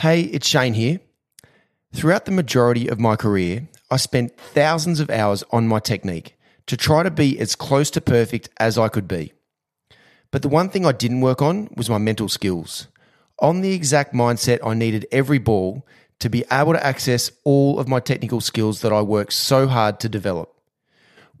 Hey, it's Shane here. Throughout the majority of my career, I spent thousands of hours on my technique to try to be as close to perfect as I could be. But the one thing I didn't work on was my mental skills. On the exact mindset I needed every ball to be able to access all of my technical skills that I worked so hard to develop.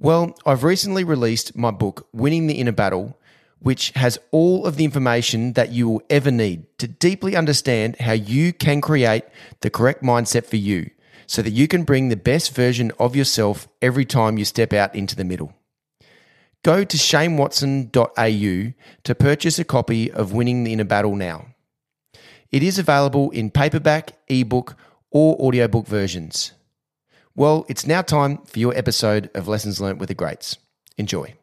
Well, I've recently released my book, Winning the Inner Battle, which has all of the information that you will ever need to deeply understand how you can create the correct mindset for you so that you can bring the best version of yourself every time you step out into the middle. Go to shanewatson.au to purchase a copy of Winning the Inner Battle now. It is available in paperback, ebook, or audiobook versions. Well, it's now time for your episode of Lessons Learned with the Greats. Enjoy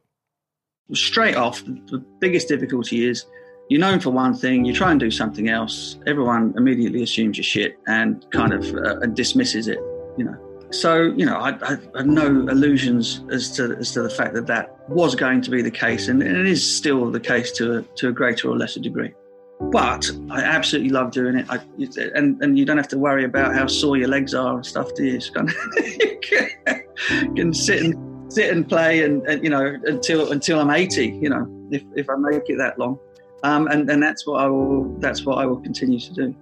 straight off, the biggest difficulty is you're known for one thing, you try and do something else, everyone immediately assumes you're shit and kind of uh, dismisses it, you know. So, you know, I, I, have no illusions as to, as to the fact that that was going to be the case, and, and it is still the case to a, to a greater or lesser degree. But I absolutely love doing it. I, and, and you don't have to worry about how sore your legs are and stuff, do you? Kind of, you can, can sit and sit and play and, and, you know until until I'm 80 you know if, if I make it that long um, and and that's what I will that's what I will continue to do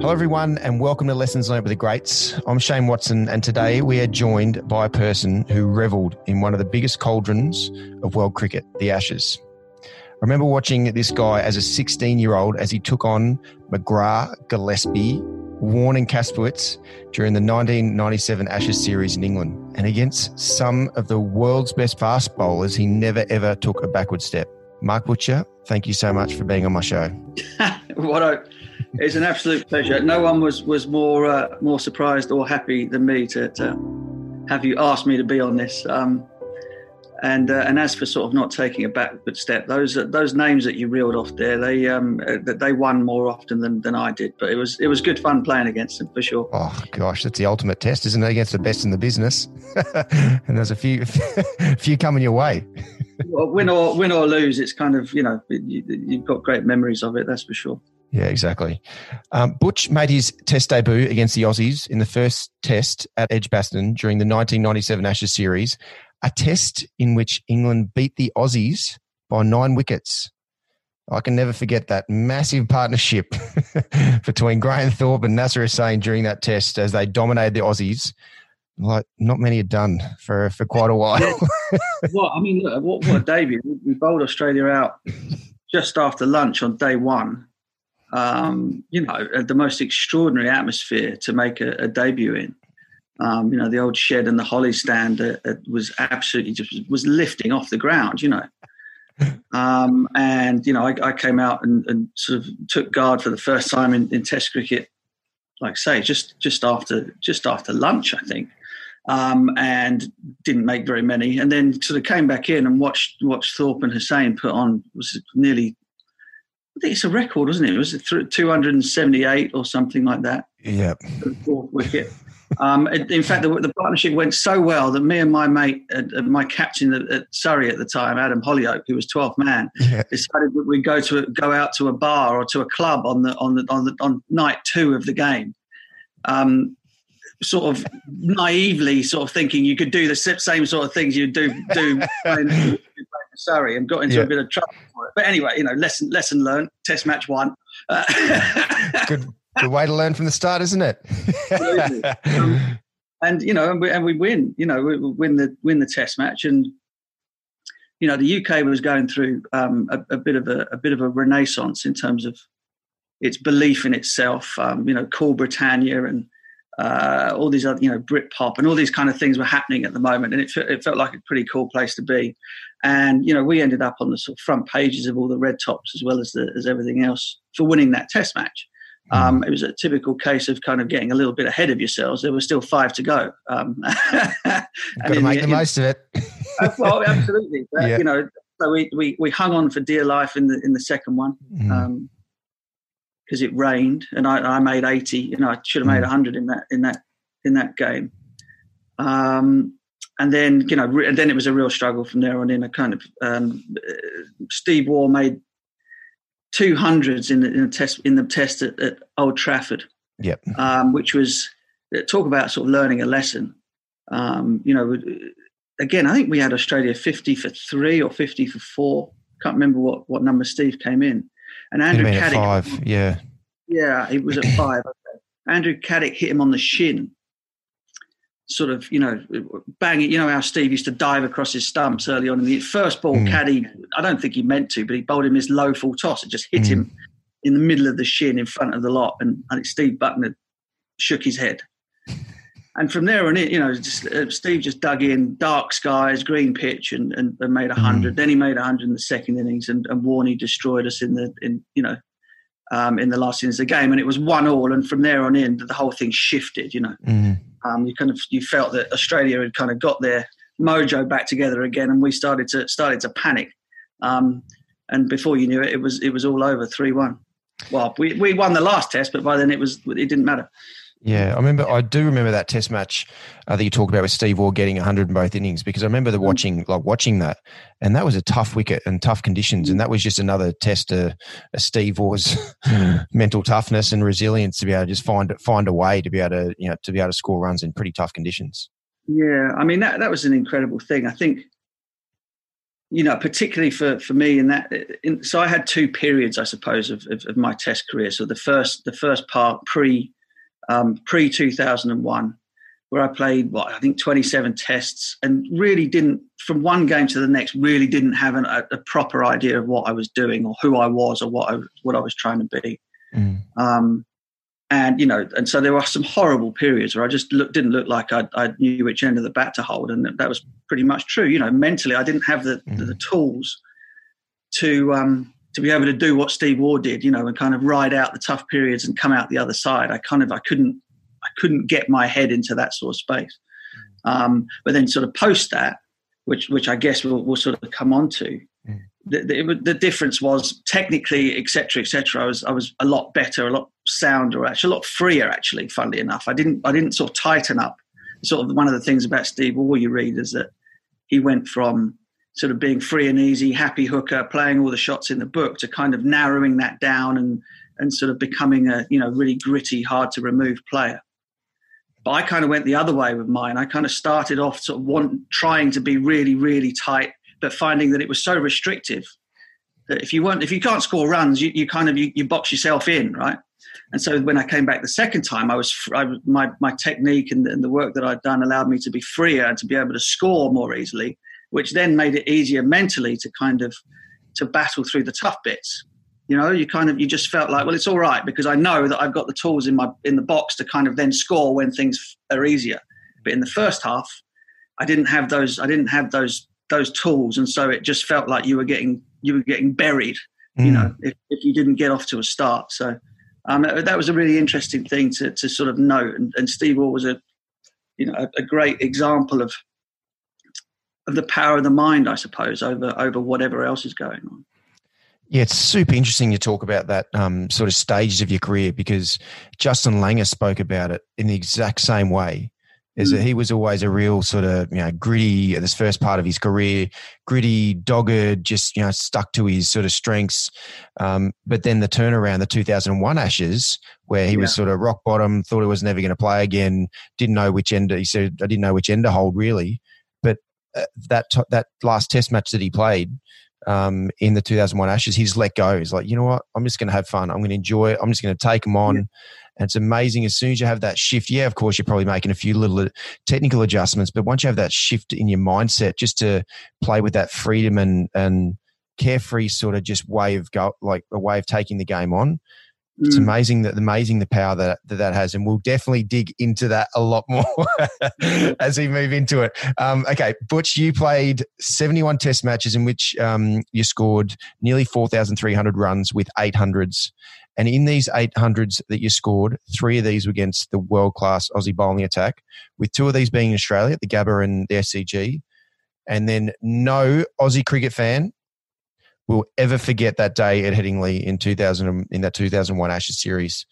Hello, everyone, and welcome to Lessons Learned with the Greats. I'm Shane Watson, and today we are joined by a person who revelled in one of the biggest cauldrons of world cricket, the Ashes. I remember watching this guy as a 16 year old as he took on McGrath, Gillespie, Warne and during the 1997 Ashes series in England. And against some of the world's best fast bowlers, he never ever took a backward step. Mark Butcher, thank you so much for being on my show. what a, it's an absolute pleasure. No one was was more uh, more surprised or happy than me to, to have you asked me to be on this. Um, and uh, and as for sort of not taking a backward step, those those names that you reeled off there, they um uh, they won more often than, than I did. But it was it was good fun playing against them for sure. Oh gosh, that's the ultimate test, isn't it? Against the best in the business, and there's a few few coming your way. well, win or win or lose, it's kind of you know you, you've got great memories of it. That's for sure. Yeah, exactly. Um, Butch made his test debut against the Aussies in the first test at Edgbaston during the 1997 Ashes series a test in which England beat the Aussies by nine wickets. I can never forget that massive partnership between Graham Thorpe and Nasser Hussain during that test as they dominated the Aussies. Like not many had done for for quite a while. well, I mean, look, what what debut? We bowled Australia out just after lunch on day one. Um, you know, the most extraordinary atmosphere to make a, a debut in. Um, you know, the old shed and the Hollies stand uh, was absolutely just was lifting off the ground, you know. Um, and, you know, I, I came out and, and, sort of took guard for the first time in, in Test cricket, like say, just, just after, just after lunch, I think. Um, and didn't make very many. And then sort of came back in and watched, watched Thorpe and Hussain put on was nearly, I think it's a record, wasn't it? Was It was 278 or something like that. Yeah. Fourth wicket. Um, in fact, the, the, partnership went so well that me and my mate, uh, my captain at, at, Surrey at the time, Adam Hollioake, who was 12th man, yeah. decided that we'd go to go out to a bar or to a club on the on the on the on night two of the game. Um, sort of naively, sort of thinking you could do the same sort of things you do do playing, Surrey, and got into yeah. a bit of trouble for it. But anyway, you know, lesson lesson learned. Test match one. Uh, good Good way to learn from the start, isn't it? um, and you know, and we, and we win. You know, we win the win the Test match, and you know, the UK was going through um, a, a, bit of a, a, bit of a renaissance in terms of its belief in itself. Um, you know, Cool Britannia and uh, all these other, you know, Britpop and all these kind of things were happening at the moment, and it, it felt like a pretty cool place to be. And you know, we ended up on the sort of front pages of all the red tops as well as the, as everything else for winning that Test match. Um, mm. it was a typical case of kind of getting a little bit ahead of yourselves. There were still five to go. Um, Got to make the, the most of it. uh, well, absolutely. But, yeah. You know, so we, we, we hung on for dear life in the in the second one because mm. um, it rained, and I, I made eighty. You know, I should have made mm. hundred in that in that in that game. Um, and then you know, and then it was a real struggle from there on in. A kind of um, uh, Steve Waugh made two hundreds in the, in the test in the test at, at Old Trafford. Yep. Um, which was talk about sort of learning a lesson. Um, you know, again, I think we had Australia fifty for three or fifty for four. Can't remember what what number Steve came in. And Andrew Caddick, five, yeah, yeah, he was at five. Andrew Caddick hit him on the shin sort of, you know, bang it. You know how Steve used to dive across his stumps early on in the first ball. Mm. Caddy, I don't think he meant to, but he bowled him his low full toss. It just hit mm. him in the middle of the shin in front of the lot, and I think Steve Bucknor shook his head. And from there on in, you know, just, uh, Steve just dug in, dark skies, green pitch, and, and, and made a hundred. Mm. Then he made a hundred in the second innings, and, and Warney destroyed us in the in you know um, in the last innings of the game, and it was one all. And from there on in, the whole thing shifted. You know, mm um, you kind of you felt that Australia had kind of got their mojo back together again, and we started to started to panic. Um, and before you knew it, it was it was all over three one. Well, we, we won the last test, but by then it was it didn't matter. Yeah, I remember. I do remember that Test match uh, that you talked about with Steve Waugh getting 100 in both innings because I remember the mm. watching, like watching that, and that was a tough wicket and tough conditions, and that was just another test of, of Steve Waugh's mental toughness and resilience to be able to just find find a way to be able to you know to be able to score runs in pretty tough conditions. Yeah, I mean that that was an incredible thing. I think you know, particularly for, for me in that, in, so I had two periods, I suppose, of, of, of, my test career. So the first, the first part pre um, pre 2001, where I played what I think 27 tests and really didn't, from one game to the next, really didn't have an, a, a, proper idea of what I was doing or who I was or what I what I was trying to be. Mm. Um, and you know, and so there were some horrible periods where I just look, didn't look like I, I, knew which end of the bat to hold, and that was pretty much true. You know, mentally, I didn't have the mm. the, the tools to um, to be able to do what Steve Waugh did, you know, and kind of ride out the tough periods and come out the other side. I kind of I couldn't I couldn't get my head into that sort of space. Mm. Um, but then sort of post that, which which I guess we'll, we'll sort of come on to. Mm. The, the, the, difference was technically, etc., etc. I was I was a lot better, a lot sounder, actually a lot freer. Actually, funnily enough, I didn't I didn't sort of tighten up. Sort of one of the things about Steve Waugh you read is that he went from sort of being free and easy, happy hooker, playing all the shots in the book, to kind of narrowing that down and and sort of becoming a you know really gritty, hard to remove player. But I kind of went the other way with mine. I kind of started off sort of want, trying to be really, really tight, but finding that it was so restrictive that if you weren't, if you can't score runs, you, you kind of you, you box yourself in, right? And so when I came back the second time, I was I, my my technique and, and the work that I'd done allowed me to be freer and to be able to score more easily which then made it easier mentally to kind of to battle through the tough bits. You know, you kind of you just felt like, well, it's all right because I know that I've got the tools in my in the box to kind of then score when things are easier. But in the first half, I didn't have those. I didn't have those those tools, and so it just felt like you were getting you were getting buried. Mm. You know, if, if you didn't get off to a start. So um, that was a really interesting thing to to sort of note. And, and Steve was a you know a, a great example of the power of the mind, I suppose, over over whatever else is going on. Yeah, it's super interesting to talk about that um, sort of stages of your career because Justin Langer spoke about it in the exact same way. Is mm. that he was always a real sort of you know gritty this first part of his career, gritty, dogged, just you know stuck to his sort of strengths. Um, but then the turnaround, the 2001 Ashes, where he yeah. was sort of rock bottom, thought he was never going to play again, didn't know which end. He said, "I didn't know which end to hold really." Uh, that t- that last Test match that he played um, in the 2001 Ashes, he's let go. He's like, you know what? I'm just going to have fun. I'm going to enjoy it. I'm just going to take them on. Yeah. And it's amazing as soon as you have that shift. Yeah, of course, you're probably making a few little uh, technical adjustments, but once you have that shift in your mindset, just to play with that freedom and and carefree sort of just way of go like a way of taking the game on, it's mm. amazing that amazing the power that, that that has, and we'll definitely dig into that a lot more as we move into it. Um, okay, Butch, you played seventy-one Test matches in which um, you scored nearly four thousand three hundred runs with eight hundreds, and in these eight hundreds that you scored, three of these were against the world-class Aussie bowling attack, with two of these being in Australia, the Gabba and the SCG, and then no Aussie cricket fan will ever forget that day at Headingley in 2000 in that 2001 Ashes series.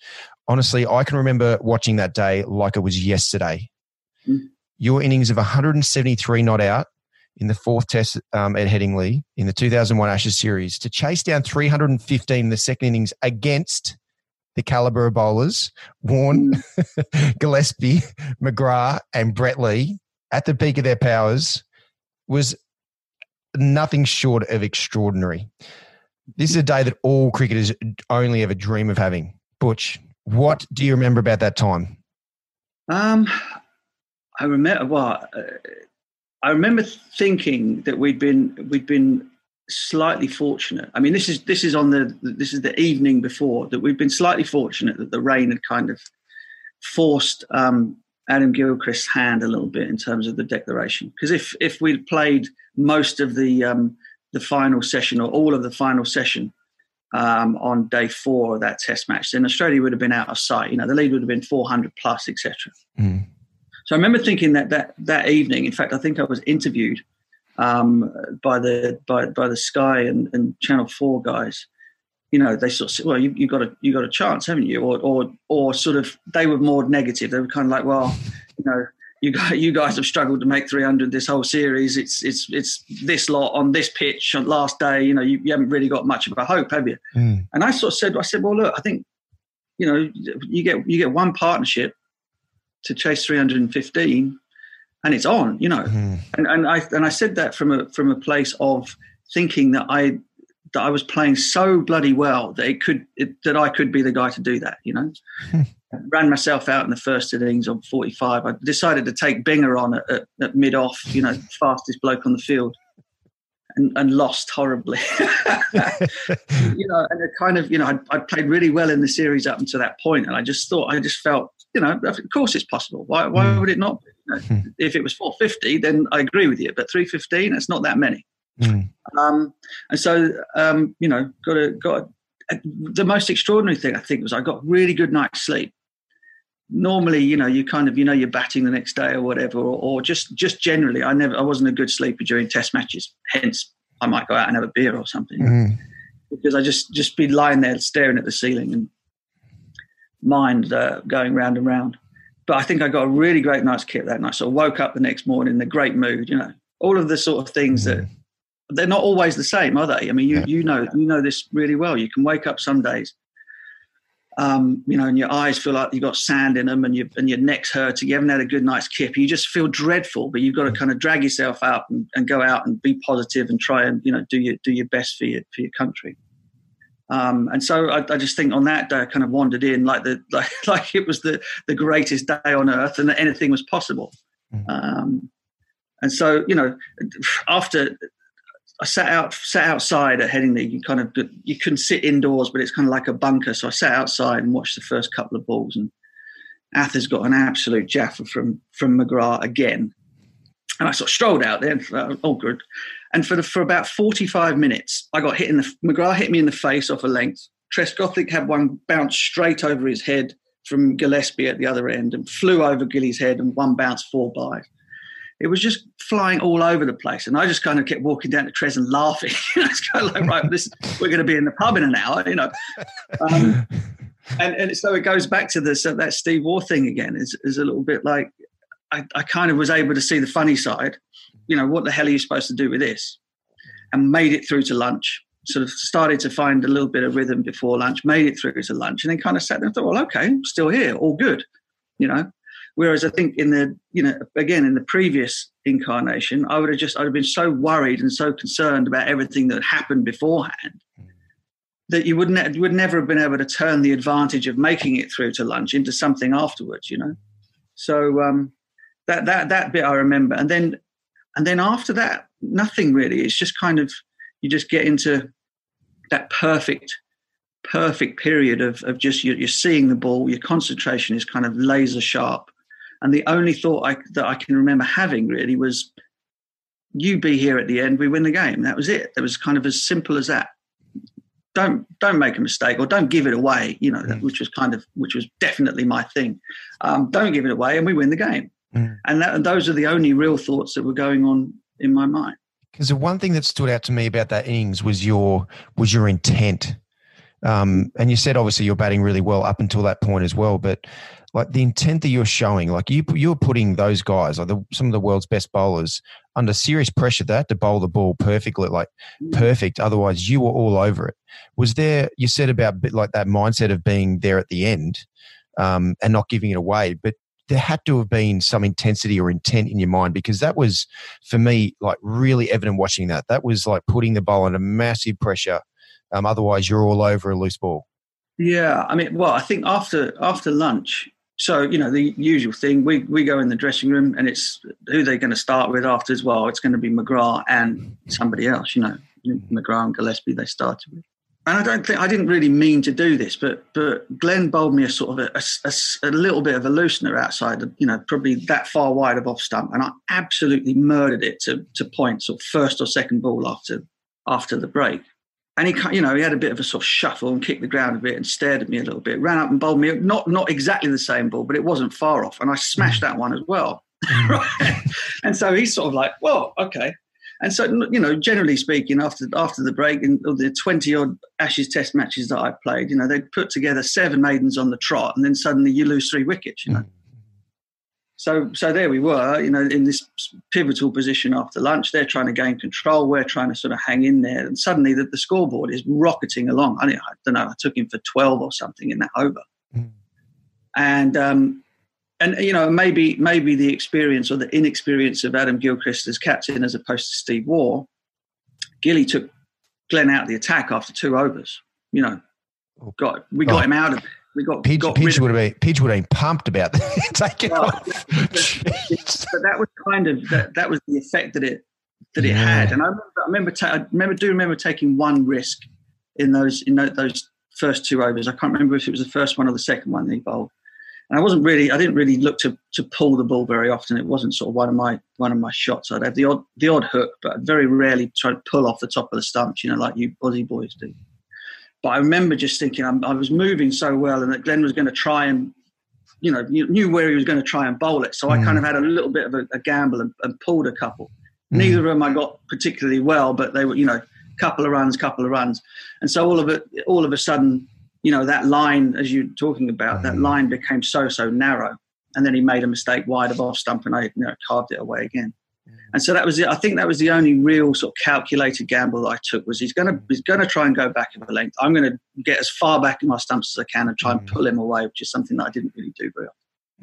Honestly, I can remember watching that day like it was yesterday. Mm. Your innings of 173 not out in the fourth test um, at Headingley in the 2001 Ashes series to chase down 315 in the second innings against the caliber of bowlers Warne, mm. Gillespie, McGrath, and Brett Lee at the peak of their powers was nothing short of extraordinary. This is a day that all cricketers only ever dream of having. Butch, what do you remember about that time? Um, I remember. Well, uh, I remember thinking that we'd been we'd been slightly fortunate. I mean, this is this is on the this is the evening before that we've been slightly fortunate that the rain had kind of forced um, Adam Gilchrist's hand a little bit in terms of the declaration. Because if if we'd played most of the um, the final session or all of the final session um, on day four of that Test match, then Australia would have been out of sight. You know, the lead would have been 400 plus, etc. Mm. So I remember thinking that that that evening. In fact, I think I was interviewed um, by the by by the Sky and, and Channel Four guys. You know, they sort of said, "Well, you, you got a you got a chance, haven't you?" Or or or sort of they were more negative. They were kind of like, "Well, you know." You guys, you guys have struggled to make 300 this whole series. It's it's it's this lot on this pitch on last day. You know, you, you haven't really got much of a hope, have you? Mm. And I sort of said, I said, well, look, I think you know, you get you get one partnership to chase 315 and it's on, you know. Mm. And, and I and I said that from a from a place of thinking that I that I was playing so bloody well that it could it, that I could be the guy to do that, you know. Ran myself out in the first innings on 45. I decided to take Binga on at, at, at mid off, you know, fastest bloke on the field. And, and lost horribly, you know. And it kind of, you know, I, I played really well in the series up until that point, and I just thought, I just felt you know, of course it's possible. Why, why mm. would it not? You know, mm. If it was 450, then I agree with you. But 315, it's not that many. Mm. Um, and so, um, you know, got a, got a, the most extraordinary thing I think was I got really good night's sleep. Normally, you know, you kind of you know you're batting the next day or whatever, or, or just just generally, I never I wasn't a good sleeper during Test matches. Hence, I might go out and have a beer or something mm. because I just just be lying there staring at the ceiling and mind uh, going round and round. But I think I got a really great night's kit that night. So I woke up the next morning in a great mood. You know, all of the sort of things that they're not always the same, are they? I mean, you yeah. you know you know this really well. You can wake up some days, um, you know, and your eyes feel like you've got sand in them, and your and your neck's hurting. You haven't had a good night's kip. You just feel dreadful, but you've got to kind of drag yourself out and, and go out and be positive and try and you know do your do your best for your for your country. Um, and so I, I, just think on that day I kind of wandered in like the like, like it was the the greatest day on earth and that anything was possible. Mm. Um, and so you know, after I sat out sat outside at Headingley, you kind of you couldn't sit indoors, but it's kind of like a bunker. So I sat outside and watched the first couple of balls, and Athers got an absolute jaffa from from McGrath again. And I sort of strolled out there, and, uh, oh good. And for the, for about 45 minutes, I got hit in the McGrath hit me in the face off a length. Trescothick had one bounce straight over his head from Gillespie at the other end and flew over Gilly's head and one bounce four by. It was just flying all over the place. And I just kind of kept walking down to Tres and laughing. it's kind of like, right, this, we're going to be in the pub in an hour, you know. Um, and, and so it goes back to this, uh, that Steve Waugh thing again, is, is a little bit like I, I kind of was able to see the funny side you know, what the hell are you supposed to do with this? And made it through to lunch. Sort of started to find a little bit of rhythm before lunch, made it through to lunch, and then kind of sat there and thought, well, okay, I'm still here, all good, you know. Whereas I think in the, you know, again in the previous incarnation, I would have just, I'd have been so worried and so concerned about everything that happened beforehand that you would, ne- you would never have been able to turn the advantage of making it through to lunch into something afterwards, you know. So um, that that that bit I remember, and then and then after that, nothing really. It's just kind of you just get into that perfect, perfect period of of just you're, you're seeing the ball. Your concentration is kind of laser sharp, and the only thought I, that I can remember having really was, "You be here at the end. We win the game." That was it. It was kind of as simple as that. Don't don't make a mistake or don't give it away. You know, mm. which was kind of which was definitely my thing. Um, don't give it away, and we win the game. Mm. And, that, and those are the only real thoughts that were going on in my mind. Because the one thing that stood out to me about that innings was your was your intent. Um, and you said obviously you're batting really well up until that point as well, but like the intent that you're showing, like you you're putting those guys, like the, some of the world's best bowlers, under serious pressure. They had to bowl the ball perfectly, like mm. perfect. Otherwise, you were all over it. Was there? You said about like that mindset of being there at the end um, and not giving it away, but there had to have been some intensity or intent in your mind because that was for me like really evident watching that. That was like putting the ball under massive pressure. Um, otherwise, you're all over a loose ball. Yeah, I mean, well, I think after after lunch, so you know the usual thing. We we go in the dressing room, and it's who they're going to start with after as well. It's going to be McGrath and somebody else. You know, McGrath and Gillespie. They started with, and I don't think I didn't really mean to do this, but but Glenn bowled me a sort of a, a, a little bit of a loosener outside, you know, probably that far wide of off stump, and I absolutely murdered it to to points or first or second ball after after the break. And he, you know, he had a bit of a sort of shuffle and kicked the ground a bit and stared at me a little bit. Ran up and bowled me not not exactly the same ball, but it wasn't far off, and I smashed mm. that one as well. Mm. right? And so he's sort of like, well, okay. And so, you know, generally speaking, after after the break and the twenty odd Ashes Test matches that I played, you know, they put together seven maidens on the trot, and then suddenly you lose three wickets. You know. So, so there we were, you know, in this pivotal position after lunch. They're trying to gain control. We're trying to sort of hang in there, and suddenly the, the scoreboard is rocketing along. I, I don't know. I took him for twelve or something in that over, mm. and um, and you know maybe maybe the experience or the inexperience of Adam Gilchrist as captain as opposed to Steve Waugh, Gilly took Glenn out of the attack after two overs. You know, oh. got we got oh. him out of it. We got Pidge, got would have been Pidge would have been pumped about that. Take it well, off. but that was kind of that, that was the effect that it that it had. And I remember, I remember, ta- I remember, do remember taking one risk in those in those first two overs. I can't remember if it was the first one or the second one that he bowled. And I wasn't really, I didn't really look to to pull the ball very often. It wasn't sort of one of my one of my shots. I'd have the odd the odd hook, but I'd very rarely try to pull off the top of the stumps, you know, like you Aussie boys do. But I remember just thinking I'm, i was moving so well, and that Glenn was going to try and, you know, knew where he was going to try and bowl it. So mm. I kind of had a little bit of a, a gamble and, and, pulled a couple. Mm. Neither of them I got particularly well, but they were, you know, couple of runs, couple of runs, and so all of it, all of a sudden, you know, that line as you're talking about, mm. that line became so so narrow, and then he made a mistake wide of off stump, and I you know, carved it away again. And so that was, the, I think that was the only real sort of calculated gamble that I took was he's going to he's going to try and go back in the length. I'm going to get as far back in my stumps as I can and try mm. and pull him away, which is something that I didn't really do very often.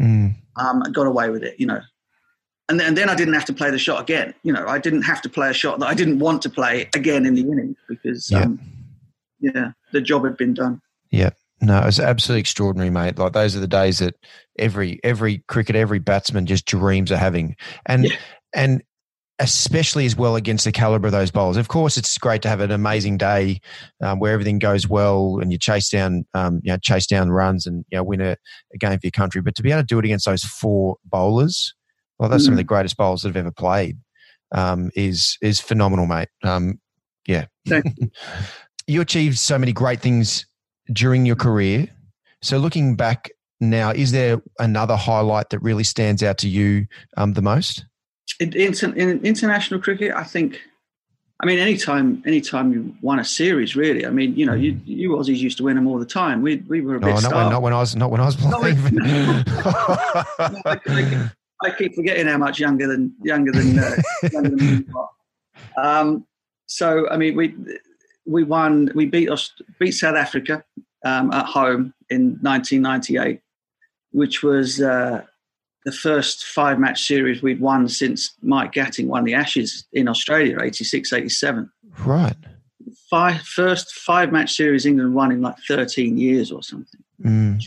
Mm. Um, I got away with it, you know. And then, and then I didn't have to play the shot again. You know, I didn't have to play a shot that I didn't want to play again in the innings because, yeah, um, yeah the job had been done. Yeah. No, it's absolutely extraordinary, mate. Like those are the days that every every cricket, every batsman just dreams of having. And yeah. and especially as well against the caliber of those bowlers. Of course, it's great to have an amazing day um, where everything goes well and you chase down, um, you know, chase down runs and you know win a, a, game for your country. But to be able to do it against those four bowlers, well, that's mm. some of the mm. greatest bowlers that have ever played. Um, is is phenomenal, mate. Um, yeah, you achieved so many great things during your career. So looking back now, is there another highlight that really stands out to you um, the most? In, in, international cricket, I think. I mean, anytime, anytime you won a series, really. I mean, you know, you, you Aussies used to win them all the time. We we were a bit. No, not when, not when I was not when I was playing. I, I, keep forgetting how much younger than younger than uh, younger than um, so I mean, we we won. We beat us beat South Africa um, at home in 1998, which was uh, the first five match series we'd won since Mike Gatting won the Ashes in Australia, 86 87. Right. Five, first five match series England won in like 13 years or something. Mm.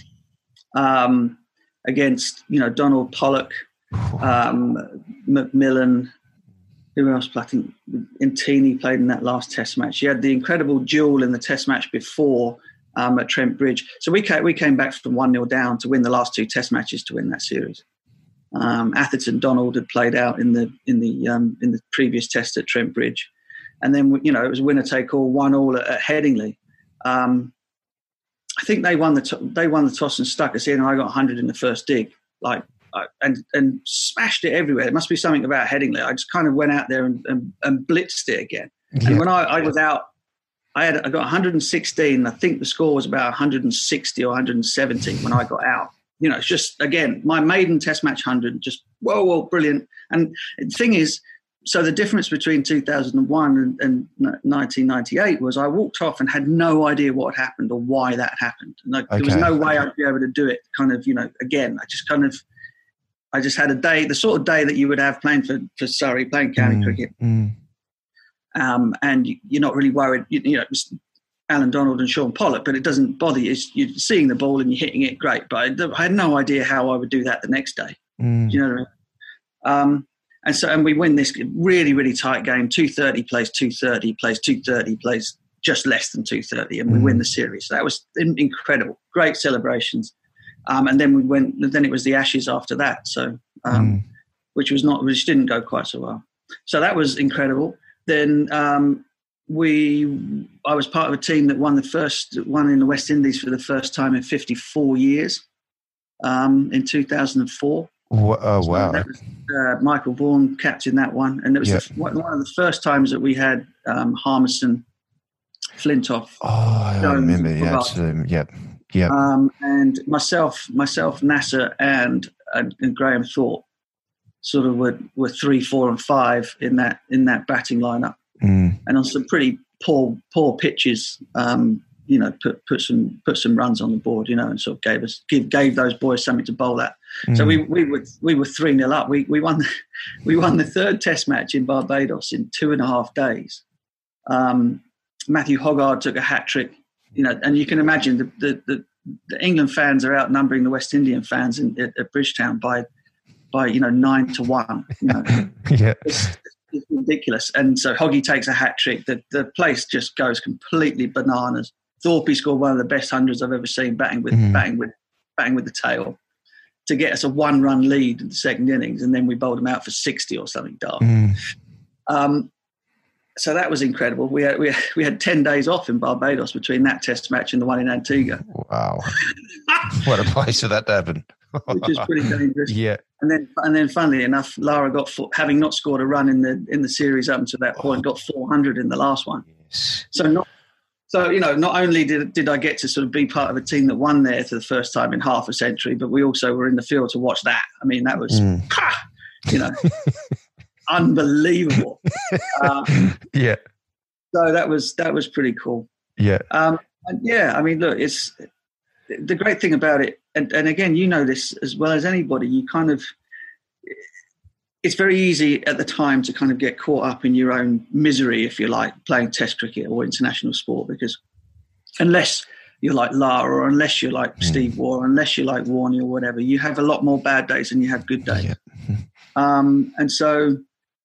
Um, against, you know, Donald Pollock, um, McMillan, who else? I think Ntini played in that last Test match. He had the incredible duel in the Test match before um, at Trent Bridge. So we came, we came back from 1 0 down to win the last two Test matches to win that series. Um, Atherton Donald had played out in the in the um, in the previous test at Trent Bridge, and then you know it was winner take all, one all at, at Headingley. Um, I think they won the to- they won the toss and stuck us in, and I got 100 in the first dig, like and and smashed it everywhere. It must be something about Headingley. I just kind of went out there and, and, and blitzed it again. Yeah. And when I, I was out I had I got 116. I think the score was about 160 or 170 when I got out. You know, it's just again my maiden Test match hundred. Just whoa, whoa, brilliant. And the thing is, so the difference between 2001 and, and 1998 was I walked off and had no idea what happened or why that happened. Like, okay. There was no way I'd be able to do it. Kind of, you know, again, I just kind of, I just had a day, the sort of day that you would have playing for, for Surrey, playing county mm, cricket. Mm. Um, and you, are not really worried, you, you know, Allan Donald and Shaun Pollock, but it doesn't bother you. You're seeing the ball and you're hitting it great. But I, I had no idea how I would do that the next day. Mm. Do you know what I mean? Um, and so, and we win this really, really tight game. 230 plays 230, plays 230, plays just less than 230, and we mm. win the series. So that was incredible. Great celebrations. Um, and then we went, then it was the Ashes after that. So, um, mm. which was not, which didn't go quite so well. So that was incredible. Then um, we, I was part of a team that won the first, one in the West Indies for the first time in 54 years um, in 2004. Oh wow! So was, uh, Michael Vaughan captained that one, and it was yep. the, one of the first times that we had um, Harmison, Flintoff. Oh, I remember. Yeah, absolutely. Yep. Yep. Um, and myself, myself, Nasser, and, and, and Graham Thorpe, sort of were, were three, four, and five in that in that batting lineup, mm. and on some pretty poor poor pitches. Um, you know, put put some put some runs on the board, you know, and sort of gave us give gave those boys something to bowl at. Mm. So we we were we were three 0 up. We we won the, we won the third Test match in Barbados in two and a half days. Um, Matthew Hoggard took a hat trick, you know, and you can imagine the the, the, the England fans are outnumbering the West Indian fans in, at, at, Bridgetown by by you know nine to one. You know. yeah. It's, it's ridiculous. And so Hoggy takes a hat trick. The the place just goes completely bananas. Thorpe scored one of the best hundreds I've ever seen, batting with mm. batting with batting with the tail to get us a one-run lead in the second innings, and then we bowled them out for sixty or something dark. Mm. Um, so that was incredible. We had, we had, we had ten days off in Barbados between that Test match and the one in Antigua. Wow, what a place for that to happen! Which is pretty dangerous. Yeah. And then, and then, funnily enough, Lara got four, having not scored a run in the in the series up until that point, got 400 in the last one. Yes. So not so you know, not only did did I get to sort of be part of a team that won there for the first time in half a century, but we also were in the field to watch that. I mean, that was, mm. you know, unbelievable. Uh, yeah. So that was that was pretty cool. Yeah. Um, yeah, I mean, look, it's the great thing about it, and, and again, you know this as well as anybody. You kind of it's very easy at the time to kind of get caught up in your own misery, if you like, playing Test cricket or international sport, because unless you're like Lara, or unless you're like mm. Steve Waugh, unless you're like Warney or whatever, you have a lot more bad days than you have good days. Yeah. um, and so,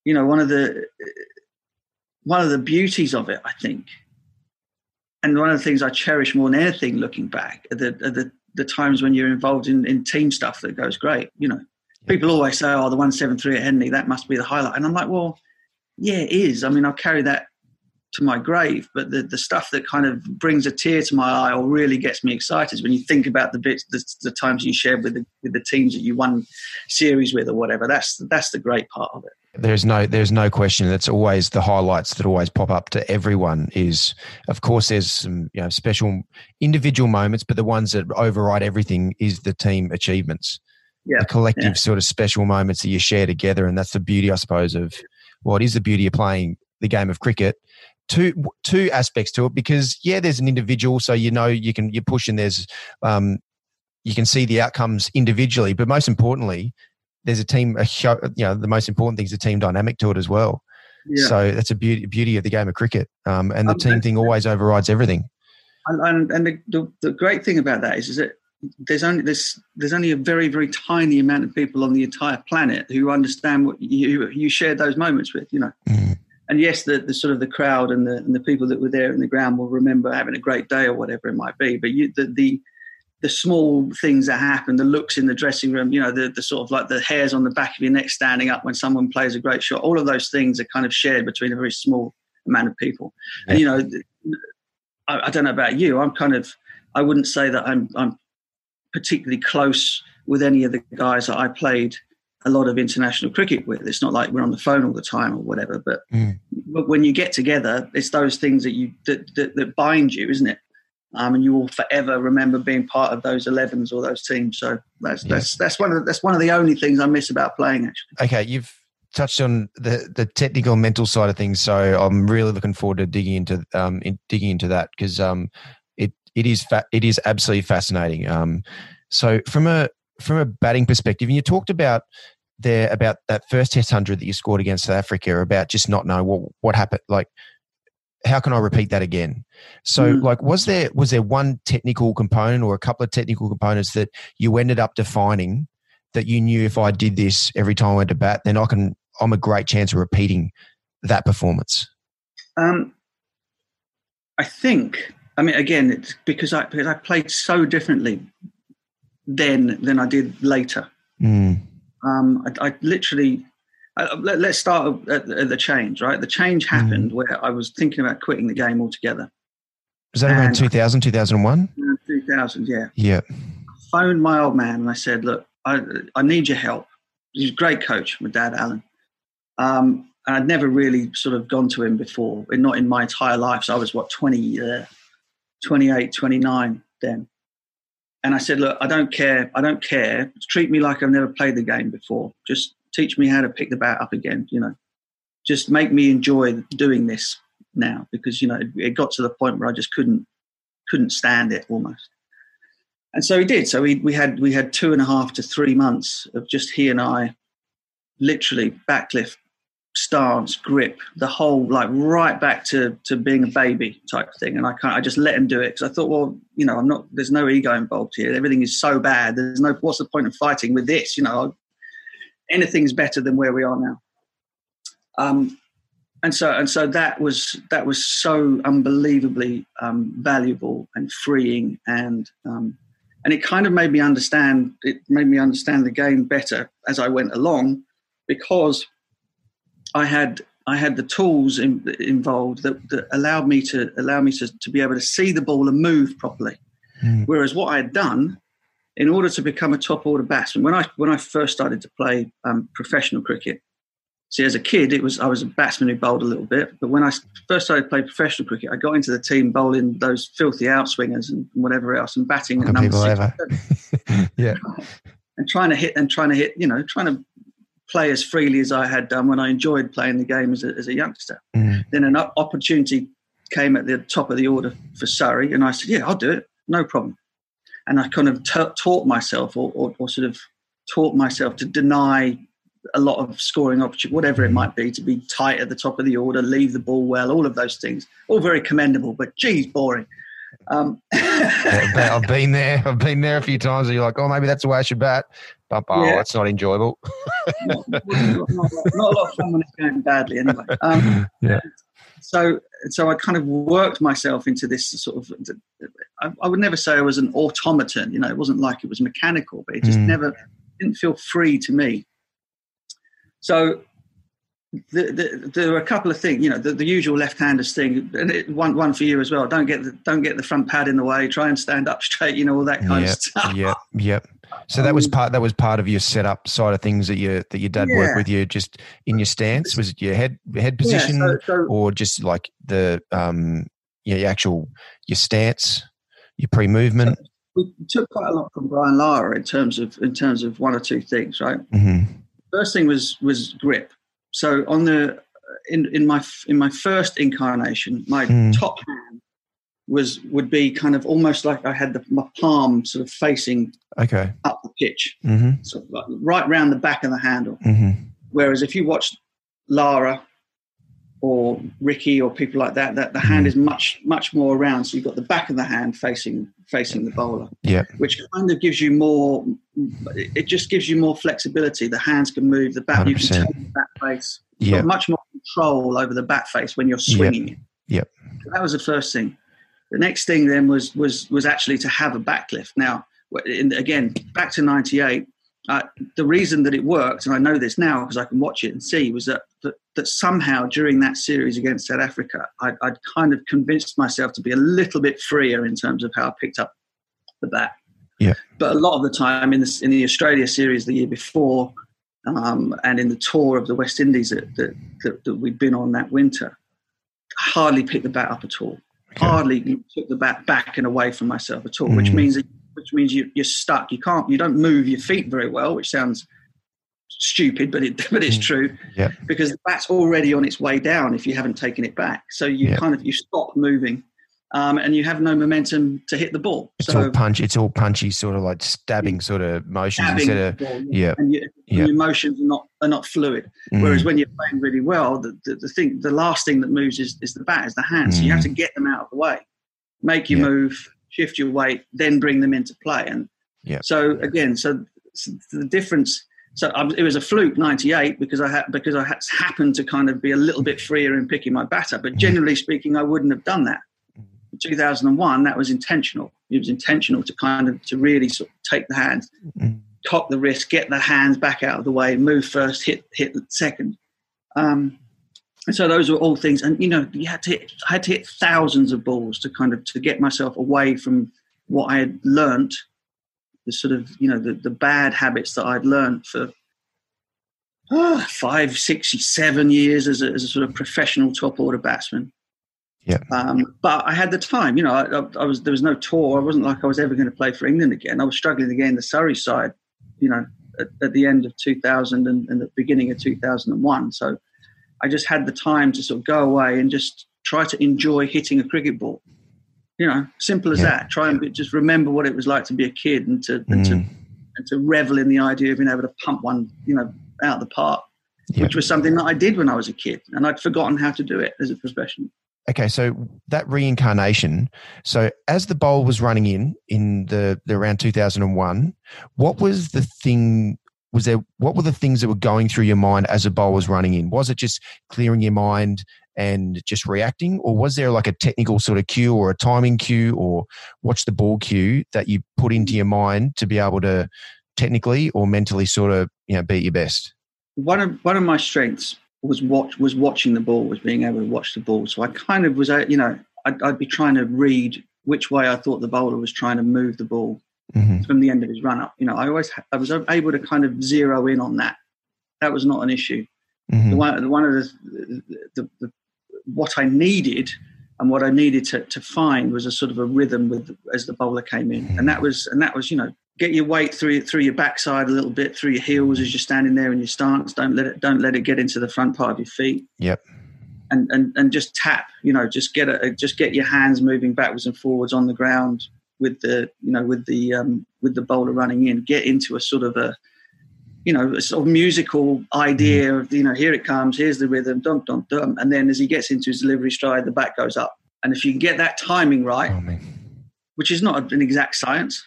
you know, one of the one of the beauties of it, I think, and one of the things I cherish more than anything, looking back, are the, are the, the times when you're involved in, in team stuff that goes great. You know, people always say, "Oh, the one seven three at Headingley, that must be the highlight," and I'm like, "Well, yeah, it is. I mean, I'll carry that to my grave, but the the stuff that kind of brings a tear to my eye or really gets me excited is when you think about the bits, the, the times you shared with the with the teams that you won series with or whatever. That's that's the great part of it. There's no there's no question. That's always the highlights that always pop up to everyone. Is of course there's some you know special individual moments, but the ones that override everything is the team achievements yeah, the collective yeah. sort of special moments that you share together. And that's the beauty, I suppose, of what well, is the beauty of playing the game of cricket. Two two aspects to it because yeah, there's an individual, so you know you can you push and there's um, you can see the outcomes individually, but most importantly, there's a team. A show, you know, the most important thing is the team dynamic to it as well. Yeah. So that's a beauty beauty of the game of cricket, um, and the um, team thing always overrides everything. And, and the, the, the, great thing about that is, is that there's only there's there's only a very very tiny amount of people on the entire planet who understand what you you shared those moments with you know mm. and yes the, the sort of the crowd and the and the people that were there in the ground will remember having a great day or whatever it might be but you the the the small things that happen, the looks in the dressing room, you know, the, the sort of like the hairs on the back of your neck standing up when someone plays a great shot, all of those things are kind of shared between a very small amount of people. Yeah. And, you know, I, I, don't know about you, I'm kind of, I wouldn't say that I'm, I'm particularly close with any of the guys that I played a lot of international cricket with. It's not like we're on the phone all the time or whatever. But, mm. but when you get together, it's those things that you that, that, that bind you, isn't it? Um, and you will forever remember being part of those 11s or those teams. So that's yeah. that's that's one of the, that's one of the only things I miss about playing. Actually. Okay, you've touched on the the technical mental side of things, so I'm really looking forward to digging into um in, digging into that because um it it is fa- it is absolutely fascinating. Um, so from a from a batting perspective, and you talked about there about that first test hundred that you scored against South Africa about just not knowing what what happened, like how can I repeat that again? So, mm. like, was there was there one technical component or a couple of technical components that you ended up defining that you knew if I did this every time I went to bat, then I can I'm a great chance of repeating that performance? Um, I think. I mean, again, it's because I because I played so differently then than I did later. Mm. Um, I, I, literally uh, let, us start at, at, the change, right? The change mm. happened mm. where I was thinking about quitting the game altogether. Was that around 2000, 2001? 2000, yeah. Yeah. I phoned my old man and I said, look, I, I need your help. He's a great coach, my dad, Alan. Um, and I'd never really sort of gone to him before, not in my entire life. So I was, what, 20, uh, 28, 29 then. And I said, look, I don't care. I don't care. Treat me like I've never played the game before. Just teach me how to pick the bat up again, you know. Just make me enjoy doing this now because, you know, it, got to the point where I just couldn't couldn't stand it almost. And so he did. So we, we had we had two and a half to three months of just he and I literally backlift stance, grip, the whole like right back to to being a baby type thing. And I can't, I just let him do it because I thought, well, you know, I'm not. There's no ego involved here. Everything is so bad. There's no. What's the point of fighting with this? You know, anything's better than where we are now. Um, and so and so that was that was so unbelievably um, valuable and freeing and um, and it kind of made me understand it made me understand the game better as I went along because I had I had the tools in, involved that, that, allowed me to allow me to, to be able to see the ball and move properly. Mm. Whereas what I had done in order to become a top order batsman, when I when I first started to play um, professional cricket, see as a kid it was I was a batsman who bowled a little bit, but when I first started playing professional cricket, I got into the team bowling those filthy outswingers and whatever else and batting at number six. yeah, and trying to hit and trying to hit, you know, trying to play as freely as I had done when I enjoyed playing the game as a, as a youngster. Mm. Then an opportunity came at the top of the order for Surrey, and I said, "Yeah, I'll do it, no problem." And I kind of t- taught myself, or, or, or, sort of taught myself to deny a lot of scoring opportunity, whatever it might be, to be tight at the top of the order, leave the ball well, all of those things, all very commendable, but geez, boring. Um, yeah, I've been there. I've been there a few times. And you're like, oh, maybe that's the way I should bat. But oh, yeah. that's not enjoyable. not, not, not, not, a lot of fun when it's going badly, anyway. Um, yeah. So, so I kind of worked myself into this sort of. I, I, would never say I was an automaton. You know, it wasn't like it was mechanical, but it just mm. never didn't feel free to me. So the, the, there are a couple of things, you know, the, the usual left-handers thing, and it, one one for you as well. Don't get the don't get the front pad in the way. Try and stand up straight. You know, all that kind yep, of stuff. Yep, yep. So that was um, part that was part of your setup side of things that you that your dad yeah. worked with you just in your stance. Was it your head head position, yeah, so, so, or just like the um yeah, your actual your stance, your pre movement? We took quite a lot from Brian Lara in terms of in terms of one or two things, right? Mm-hmm. First thing was was grip so on the in in my in my first incarnation, my mm. top hand was would be kind of almost like I had the, my palm sort of facing okay up the pitch, mm-hmm. so like right round the back of the handle. Mm-hmm. Whereas if you watch Lara or Ricky or people like that, that the hand mm. is much much more around. So you've got the back of the hand facing facing the bowler, yeah, which kind of gives you more. It just gives you more flexibility. The hands can move. The bat 100%. you can turn the bat face. Got much more control over the bat face when you're swinging yep. it. Yep. So that was the first thing. The next thing then was was was actually to have a backlift. Now, in, again, back to '98. Uh, the reason that it worked, and I know this now because I can watch it and see, was that, that, that somehow during that series against South Africa, I'd, I'd, kind of convinced myself to be a little bit freer in terms of how I picked up the bat. Yeah. But a lot of the time in the in the Australia series the year before, um, and in the tour of the West Indies that, that, that, that, we'd been on that winter, hardly picked the bat up at all. Hardly took the bat back and away from myself at all, mm. which means which means you, you're stuck. You can't. You don't move your feet very well, which sounds stupid, but it but it's mm. true. Yeah. Because the bat's already on its way down if you haven't taken it back. So you yeah. kind of you stop moving um, and you have no momentum to hit the ball. It's so, all punch. It's all punchy, sort of like stabbing sort of motions instead of ball, yeah, and you, yeah. your motions are not are not fluid. Mm. Whereas when you're playing really well, the, the, the, thing, the last thing that moves is, is the bat, is the hands. Mm. So you have to mm. get them out of the way, make you yeah. move, shift your weight, then bring them into play. And yeah. so again, so, so the difference. So um, it was a fluke '98 because I had because I had happened to kind of be a little bit freer in picking my bat up. But mm. generally speaking, I wouldn't have done that. 2001, that was intentional. It was intentional to kind of to really sort of take the hands, mm-hmm. cock the wrist, get the hands back out of the way, move first, hit hit second. Um, and so those were all things. And you know, you had to hit, I had to hit thousands of balls to kind of to get myself away from what I had learnt, the sort of you know the, the bad habits that I'd learned for oh, five, six, seven years as a, as a sort of professional top order batsman. Yeah. Um, but I had the time. You know, I, I, was there was no tour. I wasn't like I was ever going to play for England again. I was struggling again the Surrey side. You know, at, at the end of 2000 and, and the beginning of 2001. So I just had the time to sort of go away and just try to enjoy hitting a cricket ball. You know, simple as yeah. that. Try and just remember what it was like to be a kid and to and mm. to and to revel in the idea of being able to pump one, you know, out of the park, which was something that I did when I was a kid, and I'd forgotten how to do it as a professional okay, so that reincarnation. So as the bowl was running in in the, the around 2001, what was the thing? Was there what were the things that were going through your mind as the bowl was running in? Was it just clearing your mind and just reacting, or was there like a technical sort of cue or a timing cue or watch the ball cue that you put into your mind to be able to technically or mentally sort of you know be your best? One of one of my strengths was watch was watching the ball, was being able to watch the ball. So I kind of was, you know, I'd, I'd be trying to read which way I thought the bowler was trying to move the ball mm-hmm. from the end of his run up. You know, I always I was able to kind of zero in on that. That was not an issue. Mm-hmm. The one, the one of the, the, the, what I needed and what I needed to, to find was a sort of a rhythm with as the bowler came in, mm-hmm. and that was and that was you know get your weight through through your backside a little bit through your heels as you're standing there in your stance. Don't let it don't let it get into the front part of your feet. Yep. And and and just tap. You know, just get a just get your hands moving backwards and forwards on the ground with the you know with the um, with the bowler running in. Get into a sort of a you know a sort of musical idea of you know here it comes, here's the rhythm, dum dum dum, and then as he gets into his delivery stride, the back goes up. And if you can get that timing right, oh, which is not an exact science,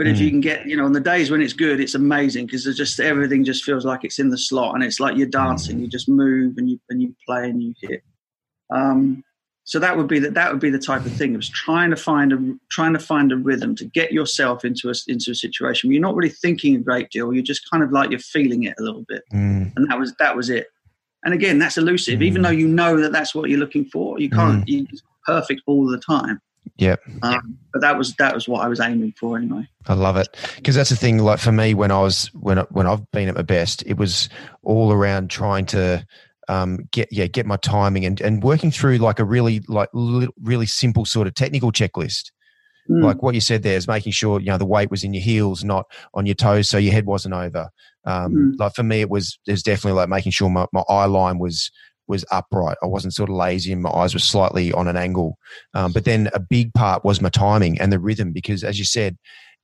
but if mm. you can get, you know, on the days when it's good, it's amazing because it's just everything just feels like it's in the slot and it's like you're dancing. Mm. You just move and you and you play and you hit. Um, so that would be that. That would be the type of thing. It was trying to find a trying to find a rhythm to get yourself into a into a situation where you're not really thinking a great deal. You're just kind of like you're feeling it a little bit, mm. and that was that was it. And again, that's elusive. Even mm. though you know that that's what you're looking for, you can't. Mm. You're perfect all the time. Yep. Um, but that was that was what I was aiming for anyway. I love it because that's the thing. Like for me, when I was when when I've been at my best, it was all around trying to um, get yeah get my timing and and working through like a really like really simple sort of technical checklist. Mm. Like what you said there is making sure you know the weight was in your heels, not on your toes, so your head wasn't over. Um, mm. Like for me, it was it was definitely like making sure my, my eye line was was upright. I wasn't sort of lazy and my eyes were slightly on an angle. Um, but then a big part was my timing and the rhythm because, as you said,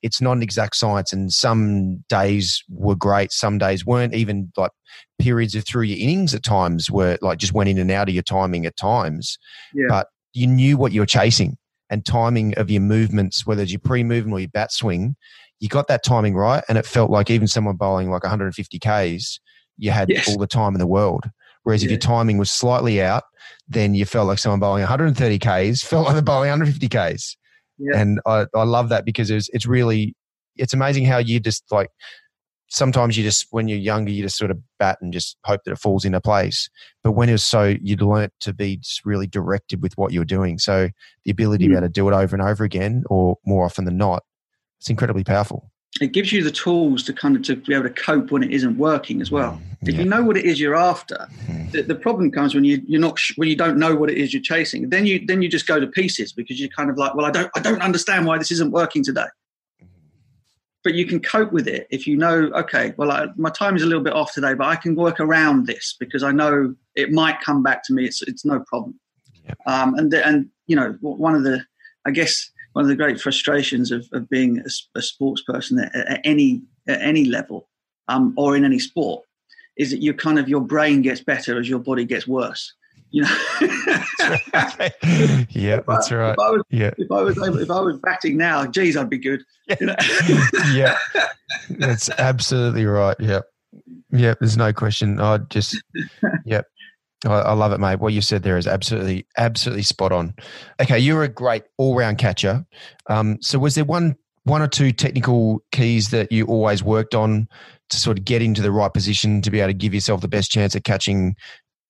it's not an exact science. And some days were great, some days weren't. Even like periods of through your innings at times were like just went in and out of your timing at times. Yeah. But you knew what you were chasing and timing of your movements, whether it's your pre movement or your bat swing. You got that timing right, and it felt like even someone bowling like 150 Ks, you had yes. all the time in the world. Whereas yeah. if your timing was slightly out, then you felt like someone bowling 130 Ks felt like they're bowling 150 Ks. Yeah. And I, I love that because it's, it's really, it's amazing how you just like, sometimes you just, when you're younger, you just sort of bat and just hope that it falls into place. But when it was so, you'd learnt to be just really directed with what you were doing. So the ability mm. to be able to do it over and over again, or more often than not, it's incredibly powerful. It gives you the tools to kind of to be able to cope when it isn't working as well. If Yeah. you know what it is you're after, Mm. the, the problem comes when you you're not sh- when you don't know what it is you're chasing. Then you then you just go to pieces because you're kind of like, well, I don't I don't understand why this isn't working today. But you can cope with it if you know, okay, well, I, my time is a little bit off today, but I can work around this because I know it might come back to me. It's it's no problem. Yeah. Um, and the, and you know one of the I guess one of the great frustrations of, of being a sports person at, at any at any level um, or in any sport is that you kind of your brain gets better as your body gets worse. You know, yeah, that's right. If I was, Yeah, if I was if I was batting now, geez, I'd be good. You know? yeah, that's absolutely right. Yeah, yeah. There's no question. I'd just, yeah, I, love it, mate. What you said there is absolutely, absolutely spot on. Okay, you're a great all-round catcher. Um, so, was there one, one or two technical keys that you always worked on to sort of get into the right position to be able to give yourself the best chance at catching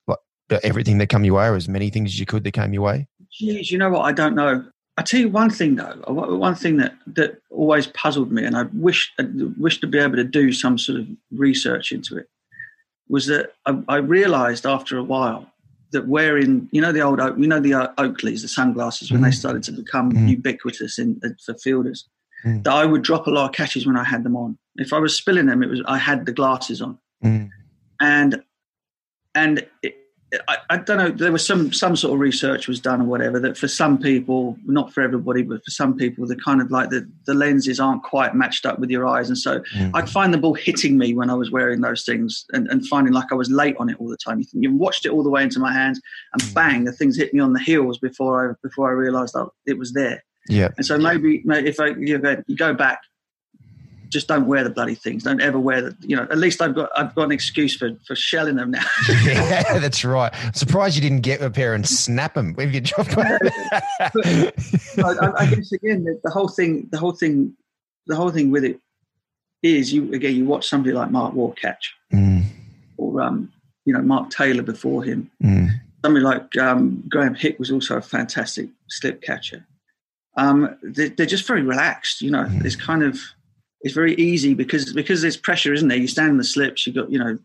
like, everything that come your way, or as many things as you could that came your way? Geez, you know what? I don't know. I tell you one thing though. One thing that that always puzzled me, and I wish I wish to be able to do some sort of research into it, was that I, I realised after a while that wearing, you know, the old, you know, the uh, Oakleys, the sunglasses, when they Mhm. started to become Mhm. ubiquitous in uh, for fielders, Mm. that I would drop a lot of catches when I had them on. If I was spilling them, it was I had the glasses on Mm. and and it, I, I don't know there was some some sort of research was done or whatever that for some people not for everybody but for some people the kind of like the, the lenses aren't quite matched up with your eyes and so Mm. i'd find the ball hitting me when i was wearing those things and, and finding like i was late on it all the time you, think, you watched it all the way into my hands and Mm. bang the things hit me on the heels before i before i realized that it was there Yeah. and so maybe, maybe if I you go back, just don't wear the bloody things. Don't ever wear the. You know, at least I've got I've got an excuse for for shelling them now. yeah, that's right. Surprised you didn't get a pair and snap them if you dropped one. I, I guess again, the, the whole thing, the whole thing, the whole thing with it is you again. You watch somebody like Mark Waugh catch, Mm, or um, you know Mark Taylor before him. mm, Somebody like um, Graeme Hick was also a fantastic slip catcher. Um, they, they're just very relaxed. You know, Mm. it's kind of it's very easy because because there's pressure, isn't there? You stand in the slips. You got you know.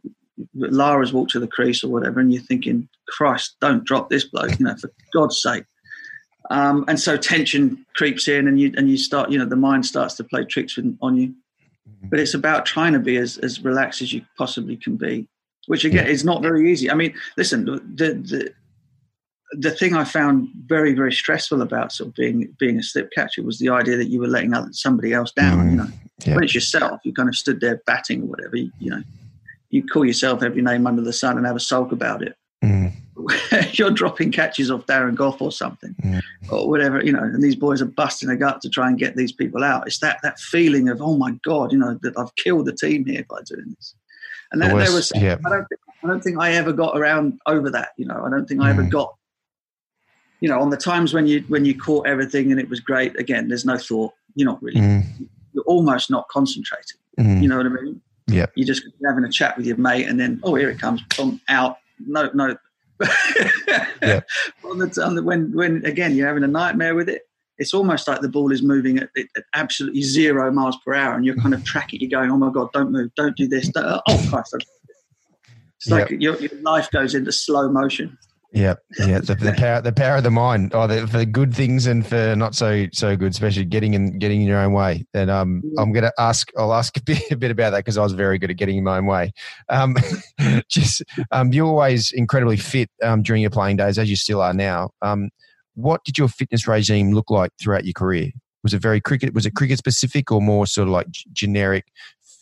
Lara's walked to the crease or whatever, and you're thinking, "Christ, don't drop this bloke!" You know, for God's sake. Um, and so tension creeps in, and you and you start, you know, the mind starts to play tricks with, on you. But it's about trying to be as, as relaxed as you possibly can be, which again is not very easy. I mean, listen, the the the thing I found very very stressful about sort of being being a slip catcher was the idea that you were letting somebody else down. Mm, You know, yeah. when it's yourself, you kind of stood there batting or whatever. You, you know, you call yourself every name under the sun and have a sulk about it. mm, You're dropping catches off Darren Gough or something, Mm. or whatever, you know. And these boys are busting a gut to try and get these people out. It's that that feeling of oh my god, you know, that I've killed the team here by doing this. And then there was, yeah. I don't, think, I don't think I ever got around over that. You know, I don't think I ever Mm. got. You know, on the times when you when you caught everything and it was great. Again, there's no thought. You're not really. mm, You're almost not concentrating. mm. You know what I mean? Yeah. You're just having a chat with your mate, and then oh, here it comes, boom, out. No, no. Yeah. on the, on the, when when again you're having a nightmare with it, it's almost like the ball is moving at, at absolutely zero miles per hour, and you're kind of tracking. You're going, oh my god, don't move, don't do this. Don't, oh Christ! It's like your, your life goes into slow motion. Yeah, yeah. The, the power, the power of the mind, oh, the, for good things and for not so so good, especially getting in getting in your own way. And um, I'm going to ask, I'll ask a bit, a bit about that because I was very good at getting in my own way. Um, just um, you're always incredibly fit um, during your playing days, as you still are now. Um, what did your fitness regime look like throughout your career? Was it very cricket? Was it cricket specific or more sort of like generic,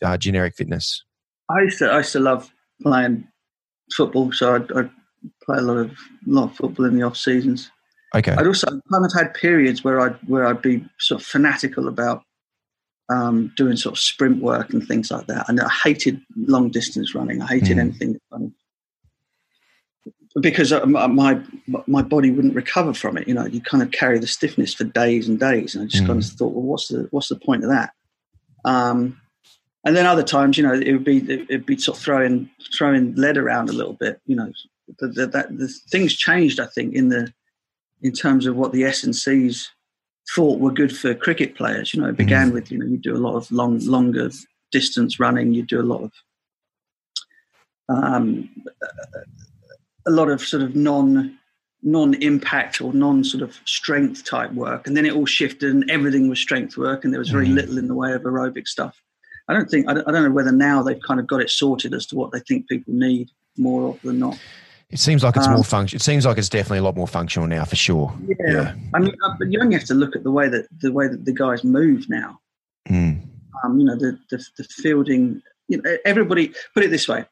uh, generic fitness? I used to I used to love playing football, so I'd, I'd play a lot of lot of football in the off seasons. Okay. I'd also kind of had periods where I'd where I'd be sort of fanatical about um, doing sort of sprint work and things like that. And I hated long distance running. I hated Mm. anything that because uh, my my my body wouldn't recover from it. You know, you kind of carry the stiffness for days and days, and I just kind of thought, well, what's the what's the point of that? Um, and then other times, you know, it would be it'd be sort of throwing throwing lead around a little bit. You know, the, the, that the things changed. I think in the in terms of what the S and C's thought were good for cricket players. You know, it began mm. with you know you do a lot of long longer distance running, you do a lot of um, a lot of sort of non non-impact or non sort of strength type work and then it all shifted and everything was strength work and there was very mm. little in the way of aerobic stuff i don't think I don't, I don't, know whether now they've kind of got it sorted as to what they think people need more of than not it seems like it's um, more function it seems like it's definitely a lot more functional now for sure yeah, yeah. i mean uh, but you only have to look at the way that the way that the guys move now mm. um, you know the, the the fielding you know everybody put it this way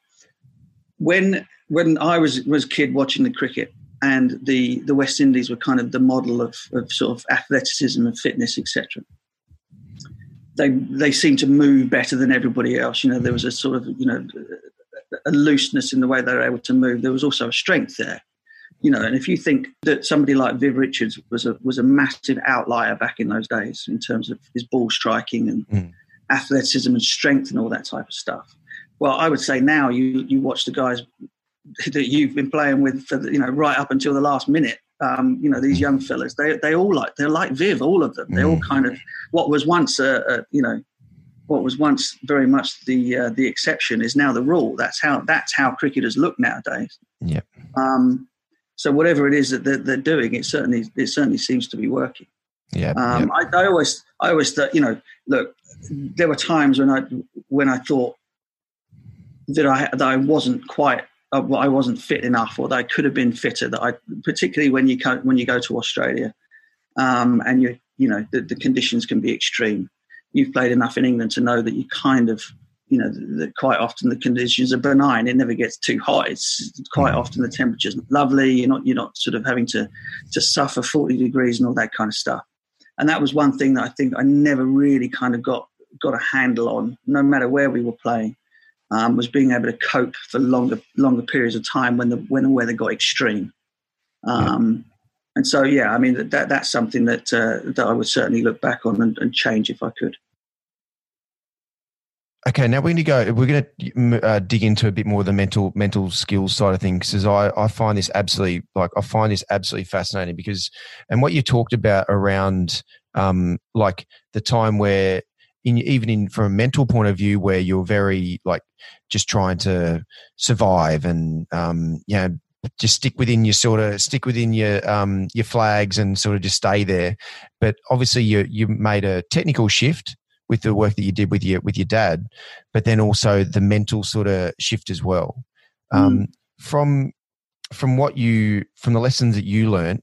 when when I was was a kid watching the cricket, and the the West Indies were kind of the model of, of sort of athleticism and fitness, etc. They they seemed to move better than everybody else. You know, there was a sort of you know a looseness in the way they were able to move. There was also a strength there. You know, and if you think that somebody like Viv Richards was a was a massive outlier back in those days in terms of his ball striking and mm. athleticism and strength and all that type of stuff. Well, I would say now you you watch the guys that you've been playing with for the, you know right up until the last minute. Um, you know these young fellas, they they all like they're like Viv, all of them. They're all mm. kind of what was once a, a you know what was once very much the uh, the exception is now the rule. That's how that's how cricketers look nowadays. Yeah. Um, so whatever it is that they're, they're, doing, it certainly it certainly seems to be working. Yeah. Um. I, I, always I always thought you know look there were times when I when I thought that I that I wasn't quite uh, I wasn't fit enough, or that I could have been fitter. That I, particularly when you when you go to Australia, um, and you you know the, the, conditions can be extreme. You've played enough in England to know that you kind of you know that quite often the conditions are benign. It never gets too hot. It's quite mm. often the temperature's lovely. You're not you're not sort of having to to suffer 40 degrees and all that kind of stuff. And that was one thing that I think I never really kind of got got a handle on, no matter where we were playing um, was being able to cope for longer longer periods of time when the when the weather got extreme. Um, and so, yeah, I mean that that's something that uh, that I would certainly look back on and, and, change if I could. Okay, now we're going to go. We're going to uh, dig into a bit more of the mental mental skills side of things because I, I find this absolutely like I find this absolutely fascinating because and what you talked about around um, like the time where in even in from a mental point of view where you're very like just trying to survive and um, you know just stick within your sort of stick within your um, your flags and sort of just stay there. But obviously, you you made a technical shift with the work that you did with your with your dad, but then also the mental sort of shift as well. Um, mm. From from what you from the lessons that you learned,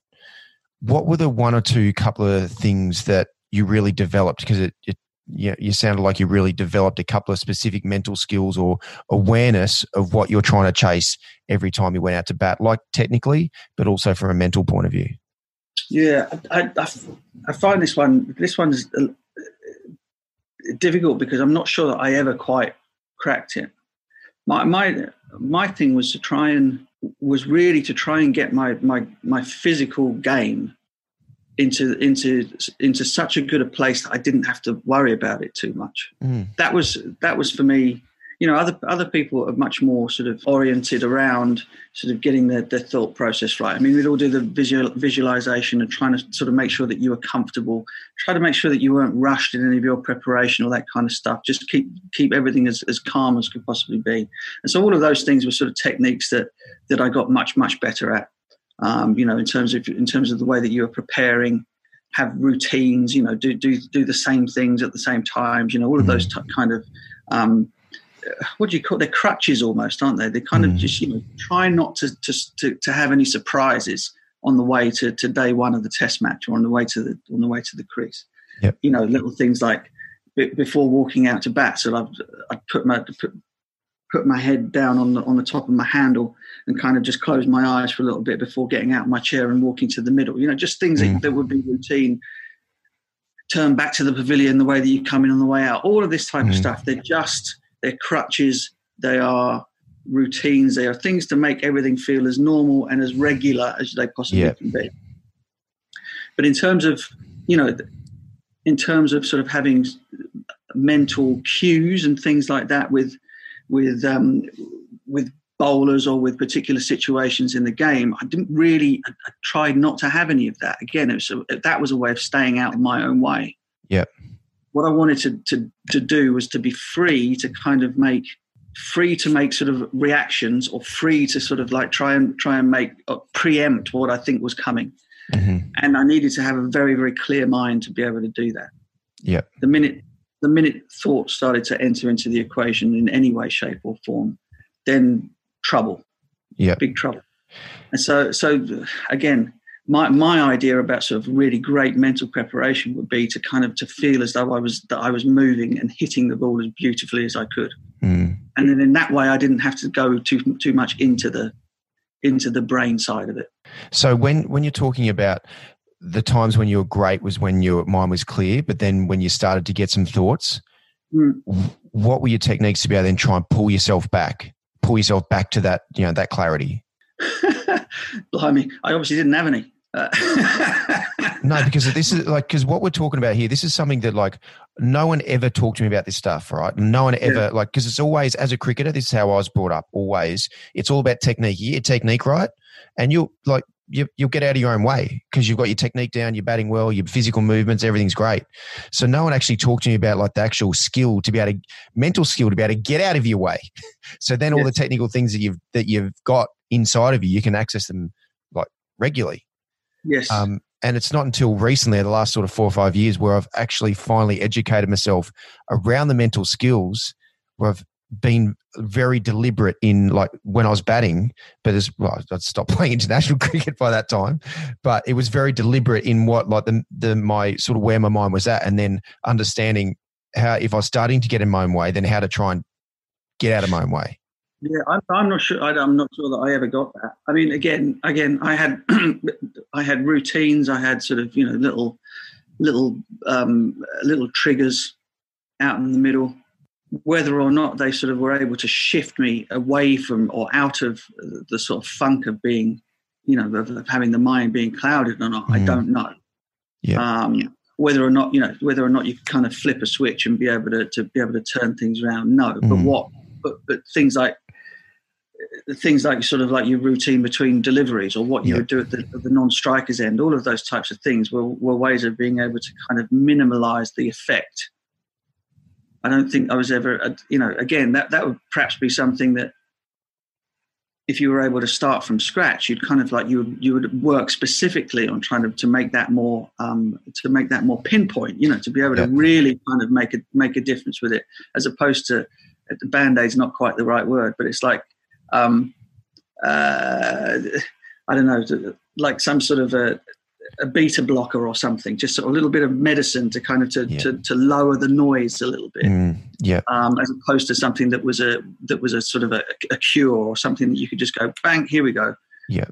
what were the one or two couple of things that you really developed? Because it, it you, you sounded like you really developed a couple of specific mental skills or awareness of what you're trying to chase every time you went out to bat, like technically, but also from a mental point of view. Yeah, I, I, I find this one this one's difficult because I'm not sure that I ever quite cracked it. My my my thing was to try and was really to try and get my my my physical game into into into such a good a place that I didn't have to worry about it too much. Mm. That was that was for me. You know, other other people are much more sort of oriented around sort of getting their, their thought process right. I mean, we'd all do the visual visualization and trying to sort of make sure that you were comfortable. Try to make sure that you weren't rushed in any of your preparation, all that kind of stuff. Just keep keep everything as, as calm as could possibly be. And so all of those things were sort of techniques that that I got much much better at um, you know, in terms of in terms of the way that you are preparing, have routines, you know, do do do the same things at the same times, you know, all of those mm-hmm. t- kind of um, what do you call? They're crutches almost, aren't they? They kind mm. of just you know try not to, to to to have any surprises on the way to, to day one of the test match or on the way to the on the way to the crease. Yep. You know, little things like before walking out to bat, so I've I put my put, put my head down on the on the top of my handle and kind of just close my eyes for a little bit before getting out of my chair and walking to the middle. You know, just things mm. that, that would be routine. Turn back to the pavilion the way that you come in on the way out. All of this type mm. of stuff. They're just they're crutches. They are routines. They are things to make everything feel as normal and as regular as they possibly yeah. can be. But in terms of you know, in terms of sort of having mental cues and things like that with with um, with bowlers or with particular situations in the game. I didn't really. I, I tried not to have any of that. Again, it was a, that was a way of staying out of my own way. Yeah. What I wanted to, to to do was to be free to kind of make free to make sort of reactions or free to sort of like try and try and make uh, preempt what I think was coming. Mm-hmm. And I needed to have a very very clear mind to be able to do that. Yeah. The minute the minute thought started to enter into the equation in any way, shape, or form, then trouble. Yeah. Big trouble. And so, so again, my my idea about sort of really great mental preparation would be to kind of to feel as though I was that I was moving and hitting the ball as beautifully as I could, Mm. and then in that way I didn't have to go too too much into the into the brain side of it. So when when you're talking about the times when you were great was when your mind was clear, but then when you started to get some thoughts, Mm. what were your techniques to be able to then try and pull yourself back, pull yourself back to that you know that clarity? Blimey, I obviously didn't have any. Uh, No, because this is like because what we're talking about here, this is something that like no one ever talked to me about this stuff, right? No one ever like because it's always as a cricketer, this is how I was brought up. Always, it's all about technique. You get technique right, and you'll like you, you'll get out of your own way because you've got your technique down, you're batting well, your physical movements, everything's great. So no one actually talked to me about like the actual skill to be able to mental skill to be able to get out of your way. so then all the technical things that you've that you've got inside of you, you can access them like regularly. Yes. Um, and it's not until recently, the last sort of four or five years, where I've actually finally educated myself around the mental skills, where I've been very deliberate in like when I was batting, but as well, I'd stopped playing international cricket by that time, but it was very deliberate in what like the, the my sort of where my mind was at, and then understanding how if I was starting to get in my own way, then how to try and get out of my own way. Yeah, I'm, I'm not sure. I, I'm not sure that I ever got that. I mean, again, again, I had, I had routines. I had sort of, you know, little, little, um, little triggers out in the middle. Whether or not they sort of were able to shift me away from or out of the sort of funk of being, you know, of, of having the mind being clouded or not, I Mhm. don't know. Yeah. Um, whether or not you know, whether or not you kind of flip a switch and be able to, to be able to turn things around, no. But Mhm. what? But but things like things like sort of like your routine between deliveries or what you Yeah. would do at the, at the non-strikers end all of those types of things were, were ways of being able to kind of minimize the effect i don't think i was ever uh, you know again that, that would perhaps be something that if you were able to start from scratch you'd kind of like you would you would work specifically on trying to, to make that more um, to make that more pinpoint you know to be able Yeah. to really kind of make a make a difference with it as opposed to the band-aid's not quite the right word but it's like um, uh, I don't know, like some sort of a, a beta blocker or something, just sort of a little bit of medicine to kind of to, Yeah. to, to lower the noise a little bit, Mm, yeah. um, as opposed to something that was a that was a sort of a, a cure or something that you could just go bang, here we go. Yeah.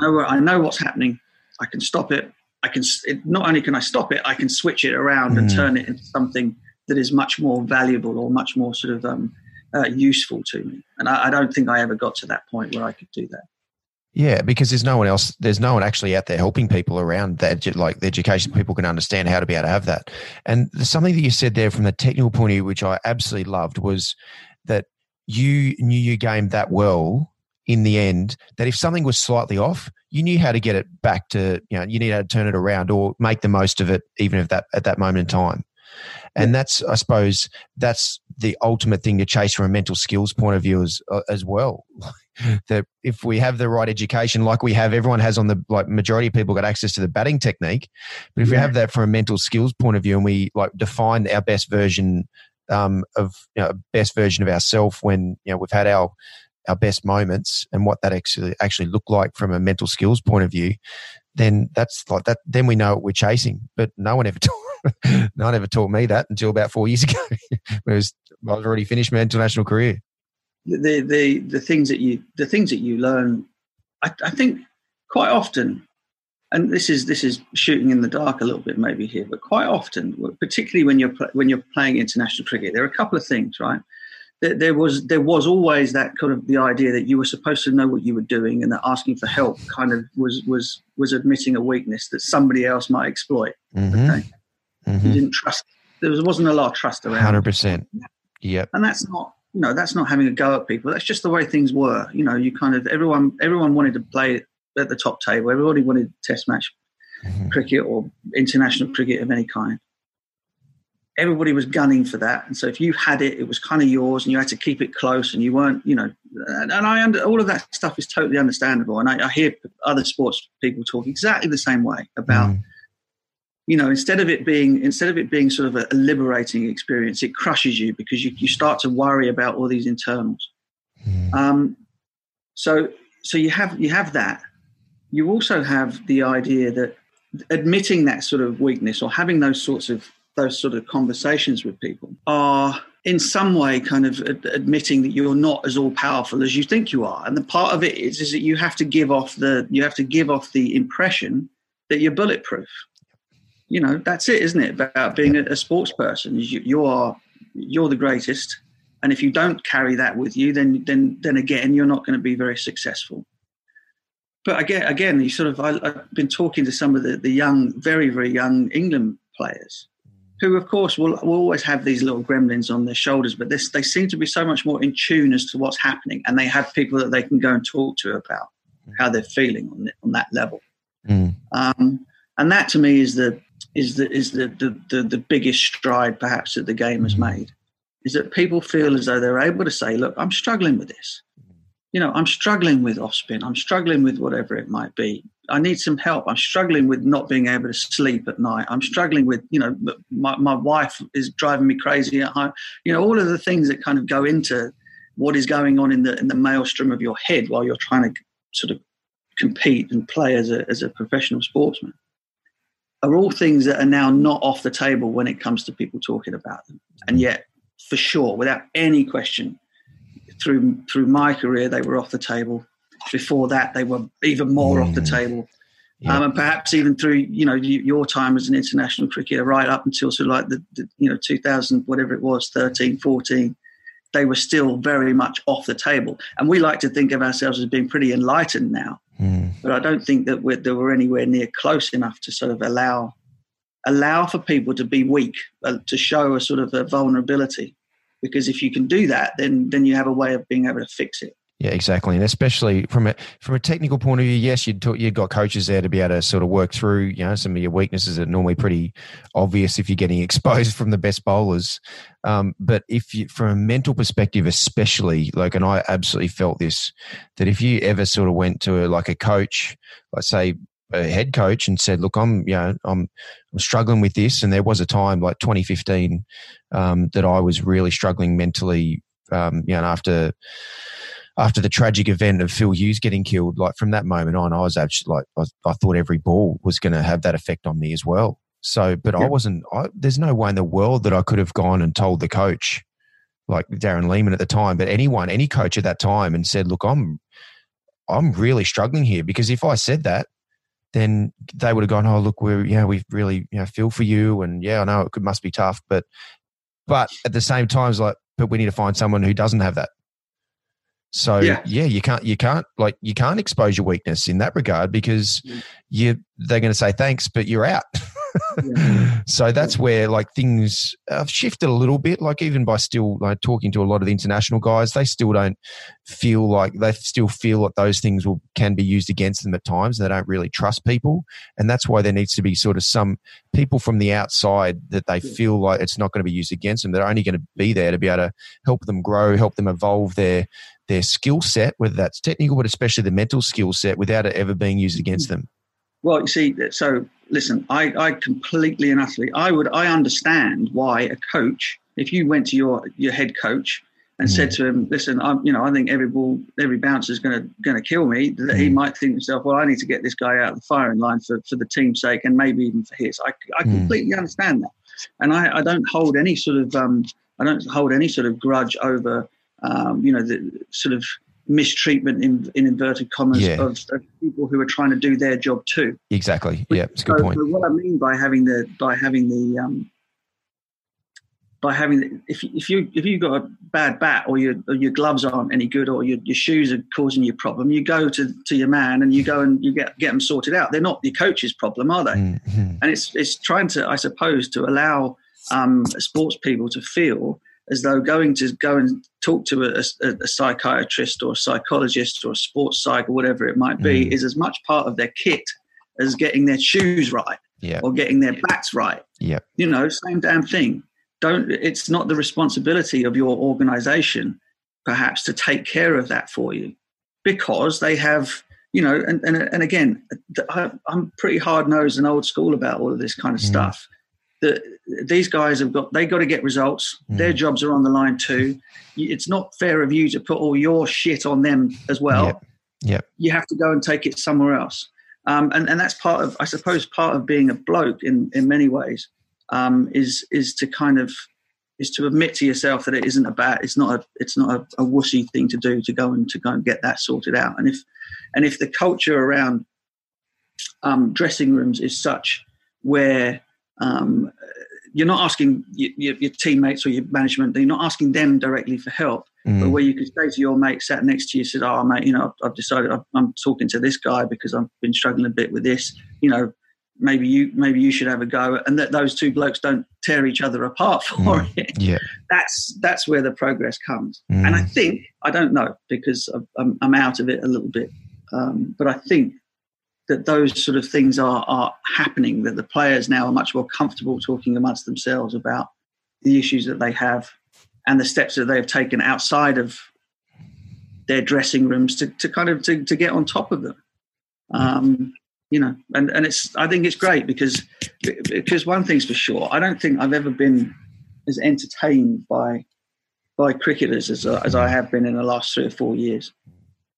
I know, I know what's happening. I can stop it. I can it, not only can I stop it, I can switch it around and Mm. turn it into something that is much more valuable or much more sort of um, uh, useful to me. And I, I don't think I ever got to that point where I could do that. Yeah, because there's no one else. There's no one actually out there helping people around that. Like the education, people can understand how to be able to have that. And something that you said there from the technical point of view, which I absolutely loved, was that you knew your game that well in the end that if something was slightly off, you knew how to get it back to you know you need how to turn it around or make the most of it, even if that at that moment in time. And that's, I suppose, that's the ultimate thing to chase from a mental skills point of view as uh, as well. that if we have the right education, like we have, everyone has on the like majority of people got access to the batting technique. But if we have that from a mental skills point of view, and we like define our best version um, of you know, best version of ourselves when you know we've had our our best moments and what that actually actually look like from a mental skills point of view, then that's like that. Then we know what we're chasing. But no one ever no one ever taught me that until about four years ago. when it was I was already finished my international career. the the the things that you the things that you learn I, I think quite often and this is this is shooting in the dark a little bit maybe here but quite often particularly when you're when you're playing international cricket there are a couple of things right there, there was there was always that kind of the idea that you were supposed to know what you were doing and that asking for help kind of was was was admitting a weakness that somebody else might exploit Mm-hmm. Okay. You didn't trust there was, wasn't a lot of trust around Hundred percent. Yep. and that's not you know that's not having a go at people. That's just the way things were. You know, you kind of everyone everyone wanted to play at the top table. Everybody wanted Test match mm-hmm. cricket or international cricket of any kind. Everybody was gunning for that, and so if you had it, it was kind of yours, and you had to keep it close, and you weren't, you know. And, I under all of that stuff is totally understandable, and I, I hear other sports people talk exactly the same way about. Mm you know instead of it being instead of it being sort of a, liberating experience it crushes you because you, you start to worry about all these internals. Mm. um, so so you have you have that. You also have the idea that admitting that sort of weakness or having those sorts of those sort of conversations with people are in some way kind of admitting that you're not as all powerful as you think you are. And the part of it is is that you have to give off the you have to give off the impression that you're bulletproof you know that's it isn't it about being a, a sports person? You, you are you're the greatest and if you don't carry that with you then then then again you're not going to be very successful. But again again you sort of I, have been talking to some of the, the young very very young england players who of course will, will always have these little gremlins on their shoulders but this, they seem to be so much more in tune as to what's happening and they have people that they can go and talk to about how they're feeling on, on that level. Mm. um, and that to me is the is the is the, the, the, the biggest stride perhaps that the game has mm-hmm. made is that people feel as though they're able to say, look, I'm struggling with this. You know, I'm struggling with off spin. I'm struggling with whatever it might be. I need some help. I'm struggling with not being able to sleep at night. I'm struggling with, you know, my, my wife is driving me crazy at home. You know, all of the things that kind of go into what is going on in the in the maelstrom of your head while you're trying to sort of compete and play as a as a professional sportsman are all things that are now not off the table when it comes to people talking about them. And yet, for sure, without any question, through through my career, they were off the table. Before that, they were even more mm. off the mm. table. Yeah. Um, and perhaps even through you know your time as an international cricketer, right up until sort of like the, the you know 2000 whatever it was 13, 14, they were still very much off the table. And we like to think of ourselves as being pretty enlightened now. Mm. But I don't think that we're, that we're anywhere near close enough to sort of allow allow for people to be weak, uh, to show a sort of a vulnerability. Because if you can do that, then then you have a way of being able to fix it. Yeah, exactly, and especially from a from a technical point of view, yes, you'd you've got coaches there to be able to sort of work through, you know, some of your weaknesses that are normally pretty obvious if you're getting exposed from the best bowlers. Um, but if you, from a mental perspective, especially, like, and I absolutely felt this, that if you ever sort of went to a, like a coach, let's say a head coach, and said, "Look, I'm, you know, I'm, I'm struggling with this," and there was a time like 2015 um, that I was really struggling mentally, um, you know, after after the tragic event of Phil Hughes getting killed, like from that moment on, I was actually like, I, I thought every ball was going to have that effect on me as well. So, but. I wasn't, I, there's no way in the world that I could have gone and told the coach, like Darren Lehmann at the time, but anyone, any coach at that time and said, look, I'm, I'm really struggling here because if I said that, then they would have gone, oh, look, we're, yeah, we really, you know, feel for you. And yeah, I know it could, must be tough, but, but at the same time, it's like, but we need to find someone who doesn't have that so yeah. yeah. you can't you can't like you can't expose your weakness in that regard because mm. you they're going to say thanks, but you're out. yeah. So that's where like things have shifted a little bit. Like even by still like talking to a lot of the international guys, they still don't feel like they still feel that those things will can be used against them at times. They don't really trust people, and that's why there needs to be sort of some people from the outside that they feel like it's not going to be used against them. They're only going to be there to be able to help them grow, help them evolve their their skill set, whether that's technical, but especially the mental skill set, without it ever being used against them? Well, you see, so listen, I, I completely and utterly, I would, I understand why a coach, if you went to your your head coach and mm. said to him, "Listen, I'm, you know, I think every ball, every bounce is going to going to kill me," that mm. he might think to himself, "Well, I need to get this guy out of the firing line for, for the team's sake and maybe even for his." I, I mm. completely understand that, and I, I don't hold any sort of um, I don't hold any sort of grudge over um, you know, the sort of mistreatment in, in inverted commas yeah. of, of, people who are trying to do their job too. Exactly. Yeah, it's a good so, point. So what I mean by having the by having the um, by having the, if if you if you've got a bad bat or your or your gloves aren't any good or your, your shoes are causing you a problem, you go to, to your man and you go and you get get them sorted out. They're not your coach's problem, are they? Mm-hmm. And it's it's trying to I suppose to allow um, sports people to feel as though going to go and talk to a, a, a psychiatrist or a psychologist or a sports psych or whatever it might be Mm. is as much part of their kit as getting their shoes right Yeah. or getting their bats right. Yeah. You know, same damn thing. Don't. It's not the responsibility of your organisation, perhaps, to take care of that for you, because they have. You know, and and, and again, I, I'm pretty hard nosed and old school about all of this kind of Mm. stuff. That these guys have got, they got to get results. Their Mm. jobs are on the line too. It's not fair of you to put all your shit on them as well. Yep. Yep. You have to go and take it somewhere else. Um, and, and that's part of, I suppose, part of being a bloke in, in many ways um, is is to kind of is to admit to yourself that it isn't a bad, it's not a, it's not a, a wussy thing to do to go and to go and get that sorted out. And if and if the culture around um, dressing rooms is such where um, you're not asking your, your, teammates or your management, you're not asking them directly for help but Mm. where you could say to your mate sat next to you, said, "Oh, mate, you know, I've, I've decided I've, I'm talking to this guy because I've been struggling a bit with this. You know, maybe you maybe you should have a go." And that those two blokes don't tear each other apart for Mm. it. Yeah. That's that's where the progress comes. Mm. And I think I don't know because I'm- I'm, I'm out of it a little bit, um, but I think that those sort of things are are happening. That the players now are much more comfortable talking amongst themselves about the issues that they have and the steps that they have taken outside of their dressing rooms to, to kind of to, to get on top of them. Um, you know, and, and it's I think it's great because because one thing's for sure, I don't think I've ever been as entertained by by cricketers as, as I have been in the last three or four years.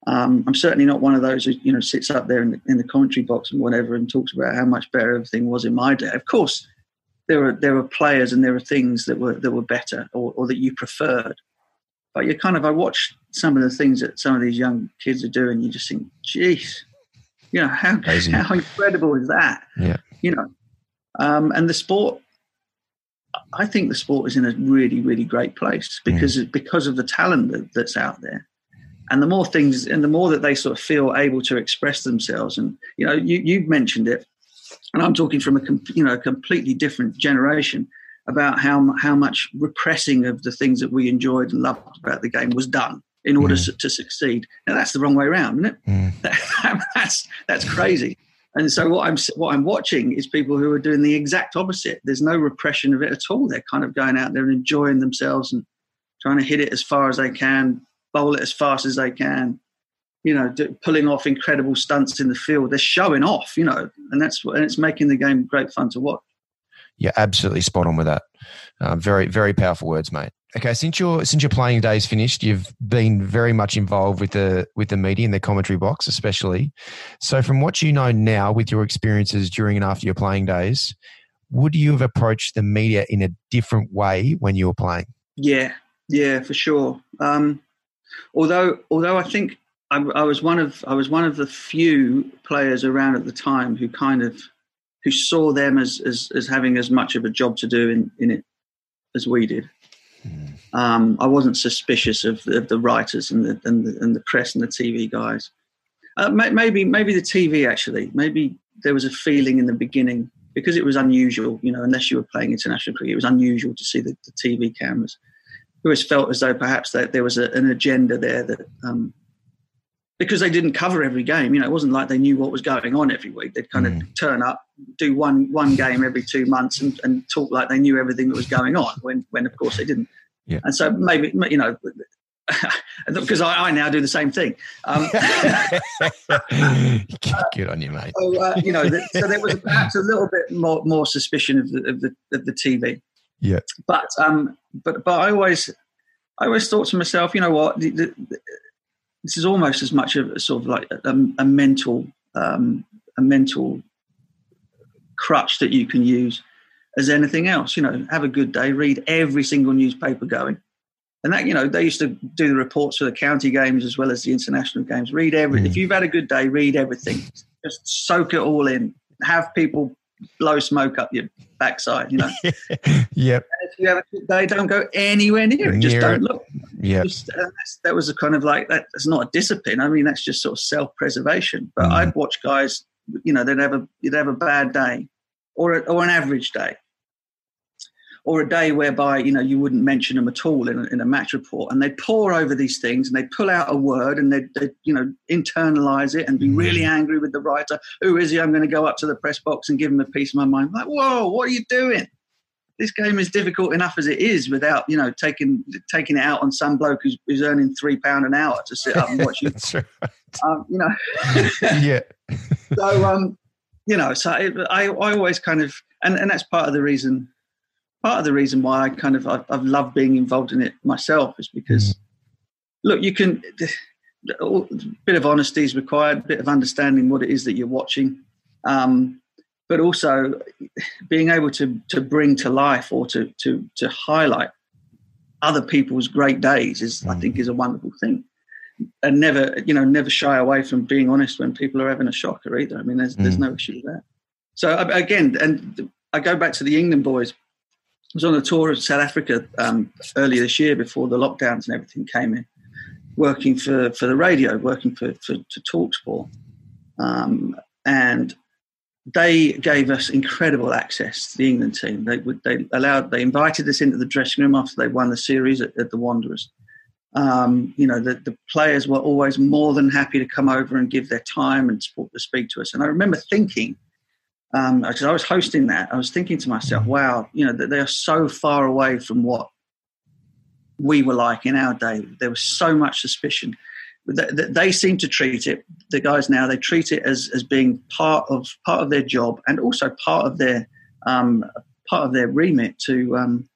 Um, I'm certainly not one of those who you know sits up there in the, in the commentary box and whatever and talks about how much better everything was in my day. Of course, there are there were players and there are things that were that were better or, or that you preferred. But you kind of I watch some of the things that some of these young kids are doing. You just think, geez, you know how Amazing. how incredible is that? Yeah. You know, um, and the sport. I think the sport is in a really really great place because because of the talent that, that's out there. And the more things, and the more that they sort of feel able to express themselves, and you know, you you mentioned it, and I'm talking from a you know a completely different generation about how how much repressing of the things that we enjoyed and loved about the game was done in order Mm. to, to succeed. Now that's the wrong way around, isn't it? Mm. that's that's crazy. And so what I'm what I'm watching is people who are doing the exact opposite. There's no repression of it at all. They're kind of going out there and enjoying themselves and trying to hit it as far as they can, bowl it as fast as they can. You know, do, pulling off incredible stunts in the field. They're showing off. You know, and that's and it's making the game great fun to watch. You're absolutely spot on with that. Uh, very, very powerful words, mate. Okay, since your since your playing days finished, you've been very much involved with the with the media and the commentary box, especially. So, from what you know now, with your experiences during and after your playing days, would you have approached the media in a different way when you were playing? Yeah, yeah, for sure. Um, although, although I think I, I was one of I was one of the few players around at the time who kind of who saw them as as, as having as much of a job to do in, in it as we did. Um, I wasn't suspicious of the, of the writers and the, and the and the press and the TV guys. Uh, maybe maybe the TV actually. Maybe there was a feeling in the beginning because it was unusual. You know, unless you were playing international cricket, it was unusual to see the, the TV cameras. Always felt as though perhaps that there was a, an agenda there that um, because they didn't cover every game. You know, it wasn't like they knew what was going on every week. They'd kind Mm. of turn up, do one one game every two months, and, and talk like they knew everything that was going on. When when of course they didn't. Yeah. And so maybe you know. because I, I now do the same thing. Um, Good on you, mate. so, uh, you know, th- so there was perhaps a little bit more more suspicion of the of the, of the TV. Yeah. But um, but but I always I always thought to myself, you know what, the, the, this is almost as much of a sort of like a, a mental um, a mental crutch that you can use as anything else. You know, have a good day, read every single newspaper going. And that, you know, they used to do the reports for the county games as well as the international games. Read every. Mm. If you've had a good day, read everything. Just soak it all in. Have people blow smoke up your backside. You know, yep. if you have a good day, don't go anywhere near it. Just Near don't it. look. Yep. Uh, that was a kind of like that, that's not a discipline. I mean, that's just sort of self-preservation. But Mm. I'd watch guys, you know, they'd have a you'd have a bad day or a, or an average day, or a day whereby you know you wouldn't mention them at all in a, in a match report, and they pour over these things and they pull out a word and they, they you know internalize it and be really mm. angry with the writer. Who is he? I'm going to go up to the press box and give him a piece of my mind. Like, whoa, what are you doing? This game is difficult enough as it is without you know taking taking it out on some bloke who's, who's earning three pound an hour to sit up and watch you. That's right. Um, you know. yeah. so um, you know, so I I always kind of and and that's part of the reason part of the reason why I kind of I've, I've loved being involved in it myself is because mm. look, you can a bit of honesty is required, a bit of understanding what it is that you're watching, um, but also being able to to bring to life or to to to highlight other people's great days is mm. I think is a wonderful thing. And never, you know, never shy away from being honest when people are having a shocker either. I mean, there's mm. there's no issue with that. So again, and I go back to the England boys I was on a tour of South Africa um, earlier this year before the lockdowns and everything came in, working for, for the radio, working for, for to Talksport. Um, and they gave us incredible access to the England team. They would, they allowed they invited us into the dressing room after they won the series at, at the Wanderers. Um, you know the, the players were always more than happy to come over and give their time and support to speak to us. And I remember thinking um, because I was hosting that, I was thinking to myself, wow, you know, they are so far away from what we were like in our day. There was so much suspicion. They seem to treat it, the guys now, they treat it as, as being part of part of their job and also part of their um, part of their remit to um,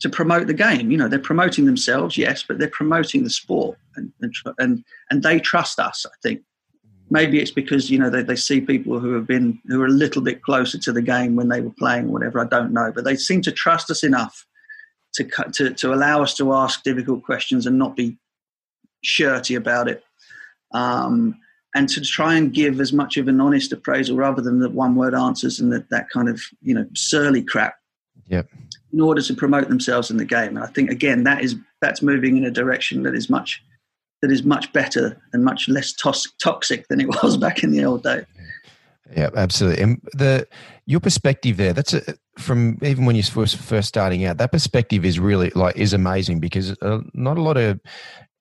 to promote the game. You know, they're promoting themselves, yes, but they're promoting the sport, and and and, and they trust us. I think maybe it's because you know they, they see people who have been who are a little bit closer to the game when they were playing or whatever i don't know but they seem to trust us enough to to, to allow us to ask difficult questions and not be shirty about it. Um, and to try and give as much of an honest appraisal rather than the one word answers and that, that kind of you know surly crap yep. in order to promote themselves in the game. And i think again that is that's moving in a direction that is much that is much better and much less tos- toxic than it was back in the old day. Yeah, absolutely. And the your perspective there, that's from even when you're first first starting out. That perspective is really like is amazing because uh, not a lot of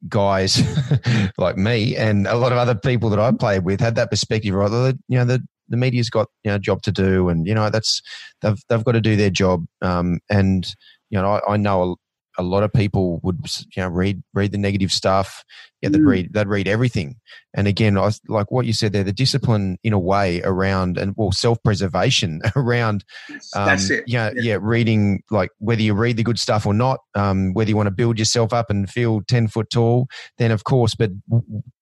guys like me and a lot of other people that I played with had that perspective. Right, you know, the the media's got you know a job to do, and you know that's they've they've got to do their job. Um, and you know, I, I know a lot of people would you know read read the negative stuff yeah they'd mm. read they'd read everything and again I like what you said there the discipline in a way around and well self-preservation around um, That's it. Yeah, yeah, yeah reading like whether you read the good stuff or not um, whether you want to build yourself up and feel 10 foot tall then of course but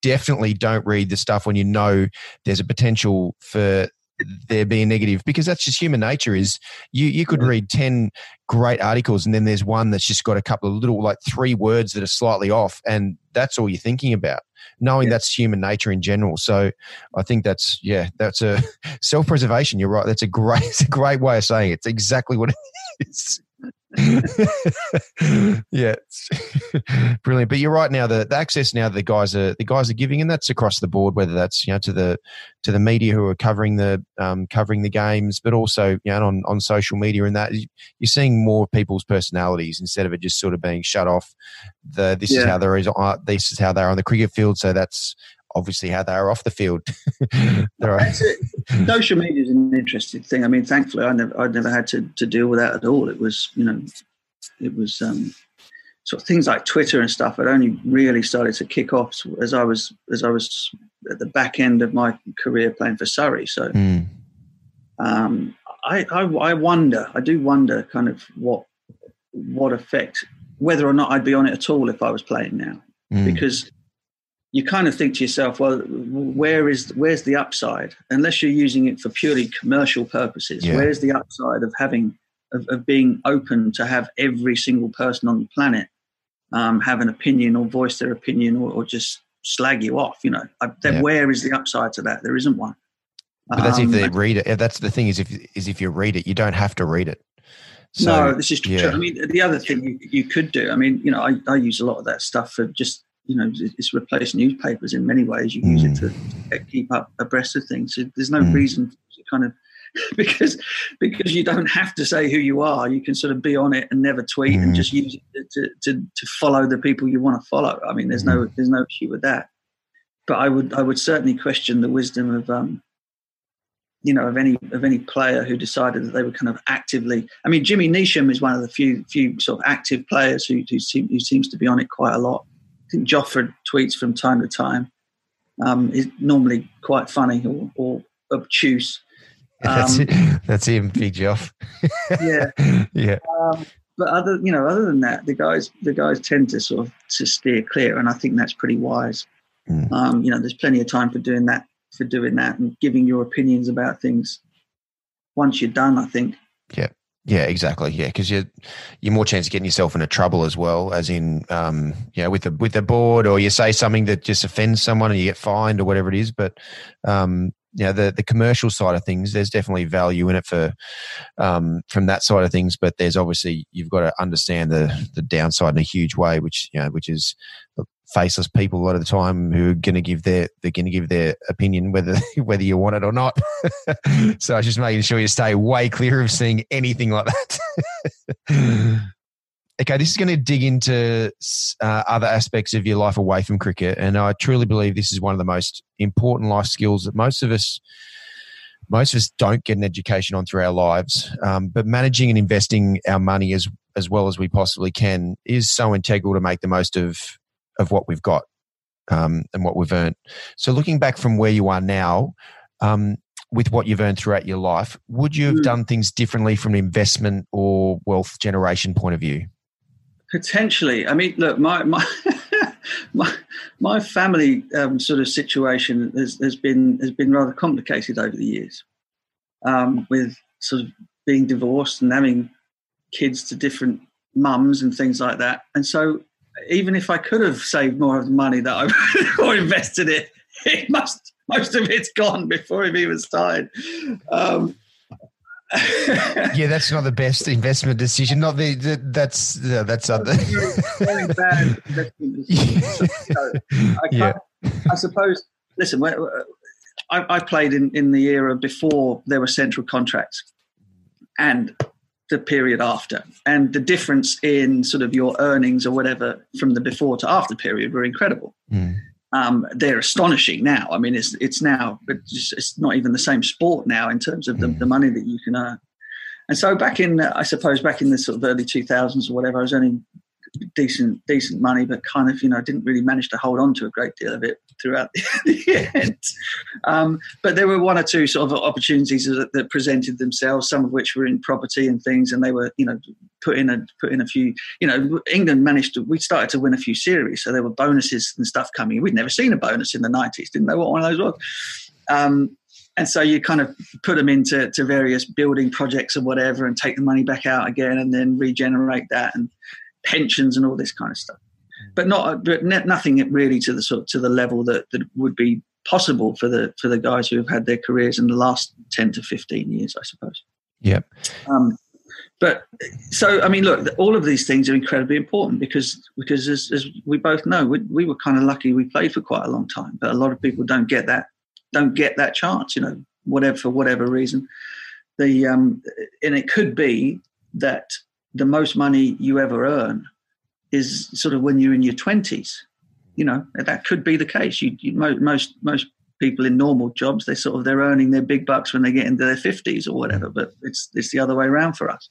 definitely don't read the stuff when you know there's a potential for there being negative because that's just human nature is you you could read 10 great articles and then there's one that's just got a couple of little like three words that are slightly off and that's all you're thinking about knowing yeah. that's human nature in general so i think that's yeah that's a self-preservation you're right that's a great it's a great way of saying it. it's exactly what it is yeah, brilliant. But you're right now. The, the access now the guys are the guys are giving, and that's across the board. Whether that's you know to the to the media who are covering the um, covering the games, but also you know on on social media and that you're seeing more people's personalities instead of it just sort of being shut off. The this yeah. is how. Uh, this is how they are on the cricket field. So that's obviously how they are off the field. Social media is an interesting thing. I mean, thankfully, I never, I never had to, to deal with that at all. It was, you know, it was um, sort of things like Twitter and stuff. Had only really started to kick off as I was as I was at the back end of my career playing for Surrey. So, mm. um, I, I, I wonder, I do wonder, kind of what what effect, whether or not I'd be on it at all if I was playing now, mm. because you kind of think to yourself, well, where is where's the upside? Unless you're using it for purely commercial purposes, yeah. where's the upside of having of, of, being open to have every single person on the planet um, have an opinion or voice their opinion or, or just slag you off? You know, I, then yeah. where is the upside to that? There isn't one. But that's um, if they read it. That's the thing is if is if you read it, you don't have to read it. So, no, this is true. Yeah. I mean, the other thing you, you could do. I mean, you know, I, I use a lot of that stuff for just you know, it's replaced newspapers in many ways. You mm. use it hmm. to keep up abreast of things. So there's no mm. reason to kind of because because you don't have to say who you are. You can sort of be on it and never tweet mm. and just use it to, to, to follow the people you want to follow. I mean, there's mm. no there's no issue with that. But I would I would certainly question the wisdom of um, you know, of any of any player who decided that they were kind of actively. I mean, Jimmy Neesham is one of the few few sort of active players who who, seem, who seems to be on it quite a lot. I think Jofra tweets from time to time. Um, is normally quite funny or, or obtuse. Um, that's, it. that's him, Big Joff. yeah, yeah. Um, but other, you know, other than that, the guys, the guys tend to sort of to steer clear, and I think that's pretty wise. Mm. Um, you know, there's plenty of time for doing that for doing that and giving your opinions about things once you're done, I think. Yeah. Yeah, exactly. Yeah, because you're you're more chance of getting yourself into trouble as well, as in, um, you know, with the with the board, or you say something that just offends someone and you get fined or whatever it is. But, um, you know, the the commercial side of things, there's definitely value in it for, um, from that side of things. But there's obviously you've got to understand the the downside in a huge way, which you know, which is faceless people a lot of the time who are going to give their they're going to give their opinion whether whether you want it or not. so I was just making sure you stay way clear of seeing anything like that. okay, this is going to dig into uh, other aspects of your life away from cricket, and I truly believe this is one of the most important life skills that most of us most of us don't get an education on through our lives. Um, but managing and investing our money as as well as we possibly can is so integral to make the most of of what we've got um, and what we've earned. So, looking back from where you are now, um, with what you've earned throughout your life, would you have mm. done things differently from an investment or wealth generation point of view? Potentially. I mean, look, my my my, my family um, sort of situation has, has been has been rather complicated over the years, um, with sort of being divorced and having kids to different mums and things like that. And so even if I could have saved more of the money that I or invested it, it must most of it's gone before it even started. Um, yeah, that's not the best investment decision. Not the, the that's uh, that's other. very bad I, yeah. I suppose. Listen, I, I played in, in the era before there were central contracts, and the period after. And the difference in sort of your earnings or whatever from the before to after period were incredible. Mm. Um, they're astonishing now. I mean, it's it's now it's, it's, not even the same sport now in terms of the, mm. the money that you can earn. And so back in, I suppose, back in the sort of early 2000s or whatever, I was earning decent decent money, but kind of you know didn't really manage to hold on to a great deal of it throughout the, end. Um, but there were one or two sort of opportunities that, that, presented themselves, some of which were in property and things, and they were you know put in a put in a few. You know, England managed to we started to win a few series, so there were bonuses and stuff coming. We'd never seen a bonus in the nineties, didn't know what one of those was. Um, and so you kind of put them into to various building projects or whatever and take the money back out again and then regenerate that and pensions and all this kind of stuff. But not, but nothing really to the sort of, to the level that, that would be possible for the for the guys who have had their careers in the last ten to fifteen years, I suppose. Yep. Um, but so I mean, look, all of these things are incredibly important because because as, as we both know, we, we, were kind of lucky. We played for quite a long time, but a lot of people don't get that don't get that chance. You know, whatever for whatever reason. The um, and it could be that the most money you ever earn is sort of when you're in your 20s you know that could be the case you, you, most most people in normal jobs they sort of they're earning their big bucks when they get into their 50s or whatever but it's it's the other way around for us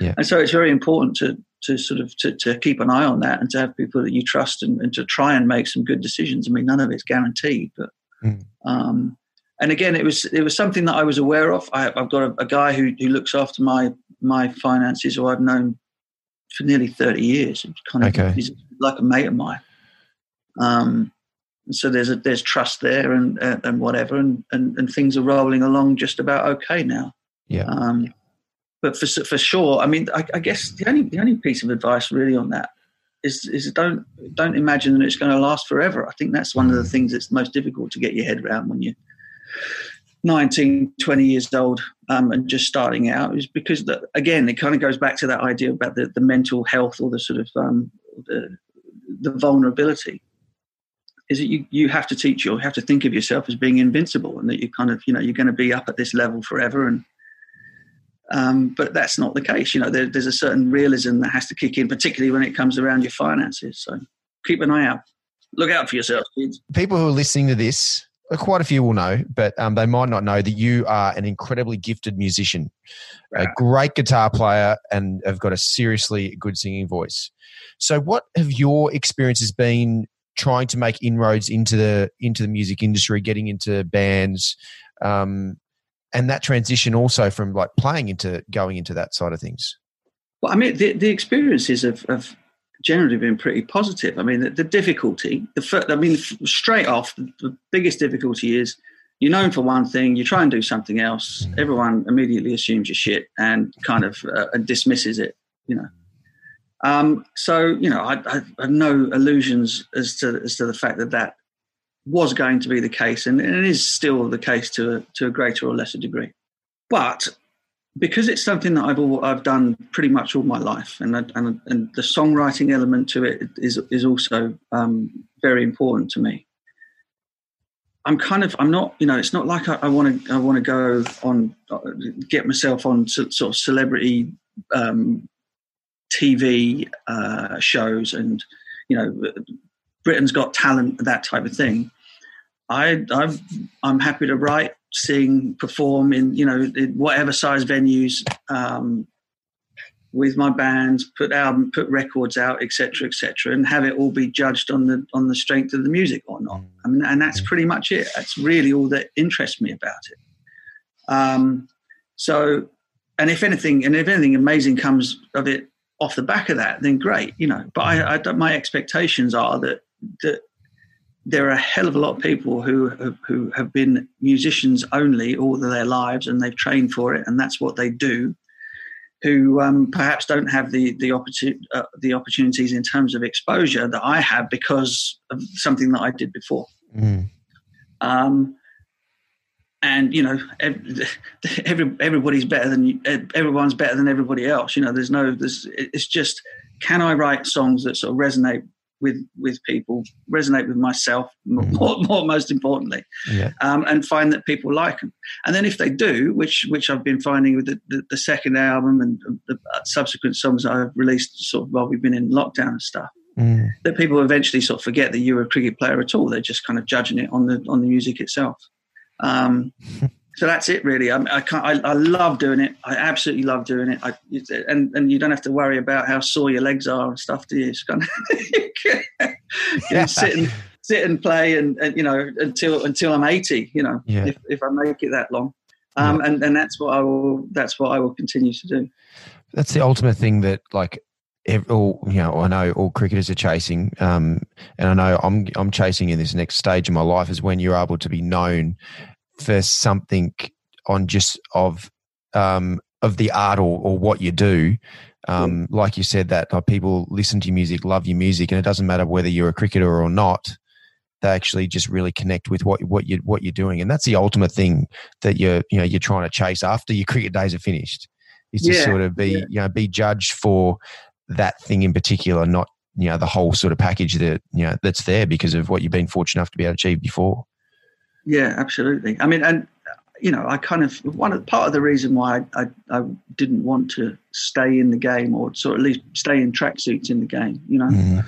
yeah. and so it's very important to to sort of to, to keep an eye on that and to have people that you trust and, and to try and make some good decisions i mean none of it's guaranteed but mm. um, and again, it was it was something that I was aware of. I, have got a, a, guy who, who looks after my my finances, who I've known for nearly thirty years. It's kind of okay. he's like a mate of mine. Um, so there's a, there's trust there and uh, and whatever, and, and and things are rolling along just about okay now. Yeah. Um, but for for sure, I mean, I, I guess the only the only piece of advice really on that is, is don't don't imagine that it's going to last forever. I think that's one of the mm. things that's most difficult to get your head around when you 19, 20 years old um, and just starting out is because, the, again, it kind of goes back to that idea about the, the mental health or the sort of um, the, the vulnerability. Is that you, you have to teach you, have to think of yourself as being invincible and that you kind of, you know, you're going to be up at this level forever and Um, but that's not the case. You know, there, there's a certain realism that has to kick in, particularly when it comes around your finances. So keep an eye out. Look out for yourselves, kids. People who are listening to this, quite a few will know, but um, they might not know that you are an incredibly gifted musician, right. a great guitar player, and have got a seriously good singing voice. So, what have your experiences been trying to make inroads into the into the music industry, getting into bands, um, and that transition also from like playing into going into that side of things? Well, I mean, the, the experiences of, have generally been pretty positive. I mean, the, the difficulty, the first, I mean, straight off, the, the, biggest difficulty is you're known for one thing, you try and do something else, mm. everyone immediately assumes you're shit and kind of uh, dismisses it, you know. Um, so, you know, I, I, have no illusions as to as to the fact that that was going to be the case, and, and it is still the case to a, to a greater or lesser degree. But because it's something that I've all, I've done pretty much all my life, and and and the songwriting element to it is is also um, very important to me. I'm kind of I'm not you know it's not like I want to I want to go on uh, get myself on sort of celebrity um, TV uh, shows and you know Britain's Got Talent that type of thing. I I've, I'm happy to write, sing, perform in you know in whatever size venues um, with my bands, put album, put records out, etc., etc., and have it all be judged on the on the strength of the music or not. Mm. I mean, and that's mm. pretty much it. That's really all that interests me about it. Um, so, and if anything, and if anything amazing comes of it off the back of that, then great, you know. But I, I my expectations are that that there are a hell of a lot of people who who have been musicians only all their lives and they've trained for it and that's what they do who um, perhaps don't have the the, opportun- uh, the opportunities in terms of exposure that I have because of something that I did before. Mm. Um, and you know, every, everybody's better than everyone's better than everybody else. You know, there's no, there's, it's just, can I write songs that sort of resonate with with people, resonate with myself mm. more, more most importantly, yeah. um, and find that people like them. And then if they do, which which I've been finding with the, the, the second album and the subsequent songs I've released, sort of while we've been in lockdown and stuff. Mm. That people eventually sort of forget that you're a cricket player at all. They're just kind of judging it on the on the music itself. Um, so that's it really. I, I can't I, I, love doing it. I absolutely love doing it. I, and and you don't have to worry about how sore your legs are and stuff do you? Just kind of you can, you sit and sit and play and, and, you know until until I'm 80 you know yeah. if, if I make it that long. Um, yeah. and and that's what I will that's what I will continue to do. That's the ultimate thing that like all you know, I know all cricketers are chasing, um, and I know I'm I'm chasing in this next stage of my life is when you're able to be known for something on just of um, of the art or, or what you do. Um, like you said, that like, people listen to your music, love your music, and it doesn't matter whether you're a cricketer or not. They actually just really connect with what what you what you're doing, and that's the ultimate thing that you're you know you're trying to chase after your cricket days are finished. Is to yeah, sort of be yeah. you know be judged for that thing in particular, not you know the whole sort of package that you know that's there because of what you've been fortunate enough to be able to achieve before. Yeah, absolutely. I mean, and you know, I kind of one of part of the reason why I, I, I didn't want to stay in the game or sort of at least stay in tracksuits in the game, you know, mm.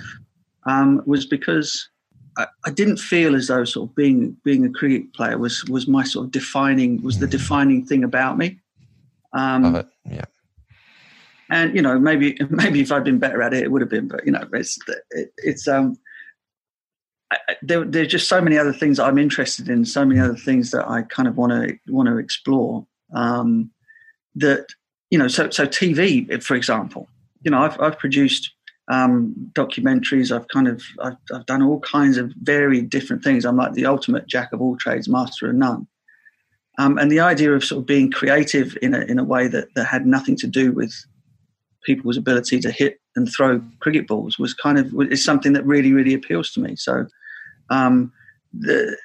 um, was because I, I, didn't feel as though sort of being being a cricket player was was my sort of defining was the mm. defining thing about me. Um, Love it. Yeah. And you know, maybe maybe if I'd been better at it, it would have been. But you know, it's it, it's um There, there's just so many other things I'm interested in, so many other things that I kind of want to want to explore. Um, that you know, so so TV, for example, you know, I've I've produced um, documentaries. I've kind of I've, I've done all kinds of very different things. I'm like the ultimate jack of all trades, master of none. Um, and the idea of sort of being creative in a in a way that that had nothing to do with people's ability to hit and throw cricket balls was kind of is something that really really appeals to me. So um, the,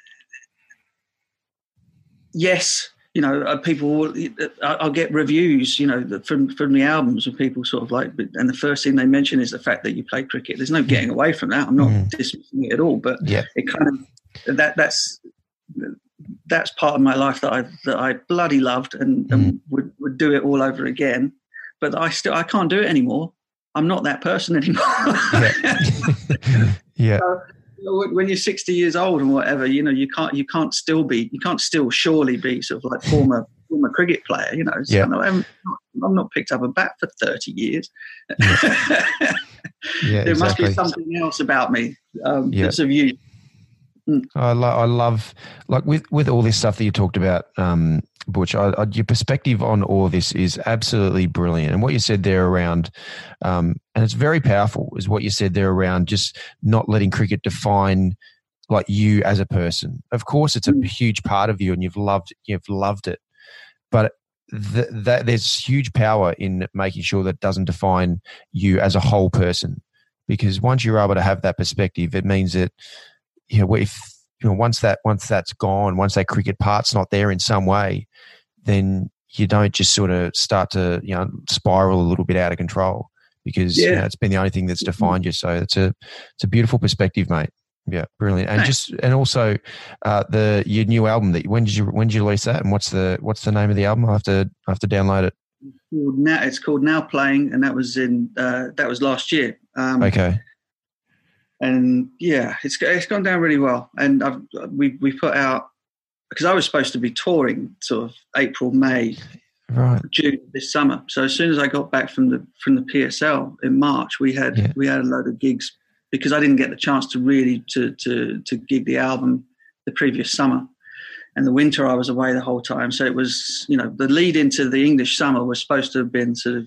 yes, you know, uh, people. Will, uh, I'll get reviews, you know, from from the albums of people sort of like, and the first thing they mention is the fact that you play cricket. There's no getting away from that. I'm not mm. dismissing it at all, but yeah. it kind of that that's that's part of my life that I that I bloody loved and, and Mm. would would do it all over again. But I still I can't do it anymore. I'm not that person anymore. yeah. when you're 60 years old and whatever, you know, you can't you can't still be you can't still surely be sort of like former former cricket player. You know, Yeah. I'm, not, I've not picked up a bat for 30 years. Yeah, there must be something else about me um, Yeah. that's of use. I, lo- I love like with with all this stuff that you talked about, um, Butch. I, I, your perspective on all of this is absolutely brilliant, and what you said there around, um, and it's very powerful, is what you said there around just not letting cricket define like you as a person. Of course, it's a Mm. huge part of you, and you've loved you've loved it, but th- that there's huge power in making sure that doesn't define you as a whole person, because once you're able to have that perspective, it means that you know, if you know once that once that's gone, once that cricket part's not there in some way, then you don't just sort of start to you know spiral a little bit out of control because you know, it's been the only thing that's defined you. So it's a it's a beautiful perspective, mate. Yeah, brilliant. And Thanks. just and also uh, the your new album that when did you when did you release that and what's the what's the name of the album? I have to I have to download it. Now, it's called Now Playing, and that was in uh, that was last year. Um, Okay. And yeah, it's it's gone down really well. And I've we we put out because I was supposed to be touring sort of April, May, Right. June this summer. So as soon as I got back from the from the PSL in March, we had Yeah. we had a load of gigs because I didn't get the chance to really to to to gig the album the previous summer. And the winter I was away the whole time. So it was, you know, the lead into the English summer was supposed to have been sort of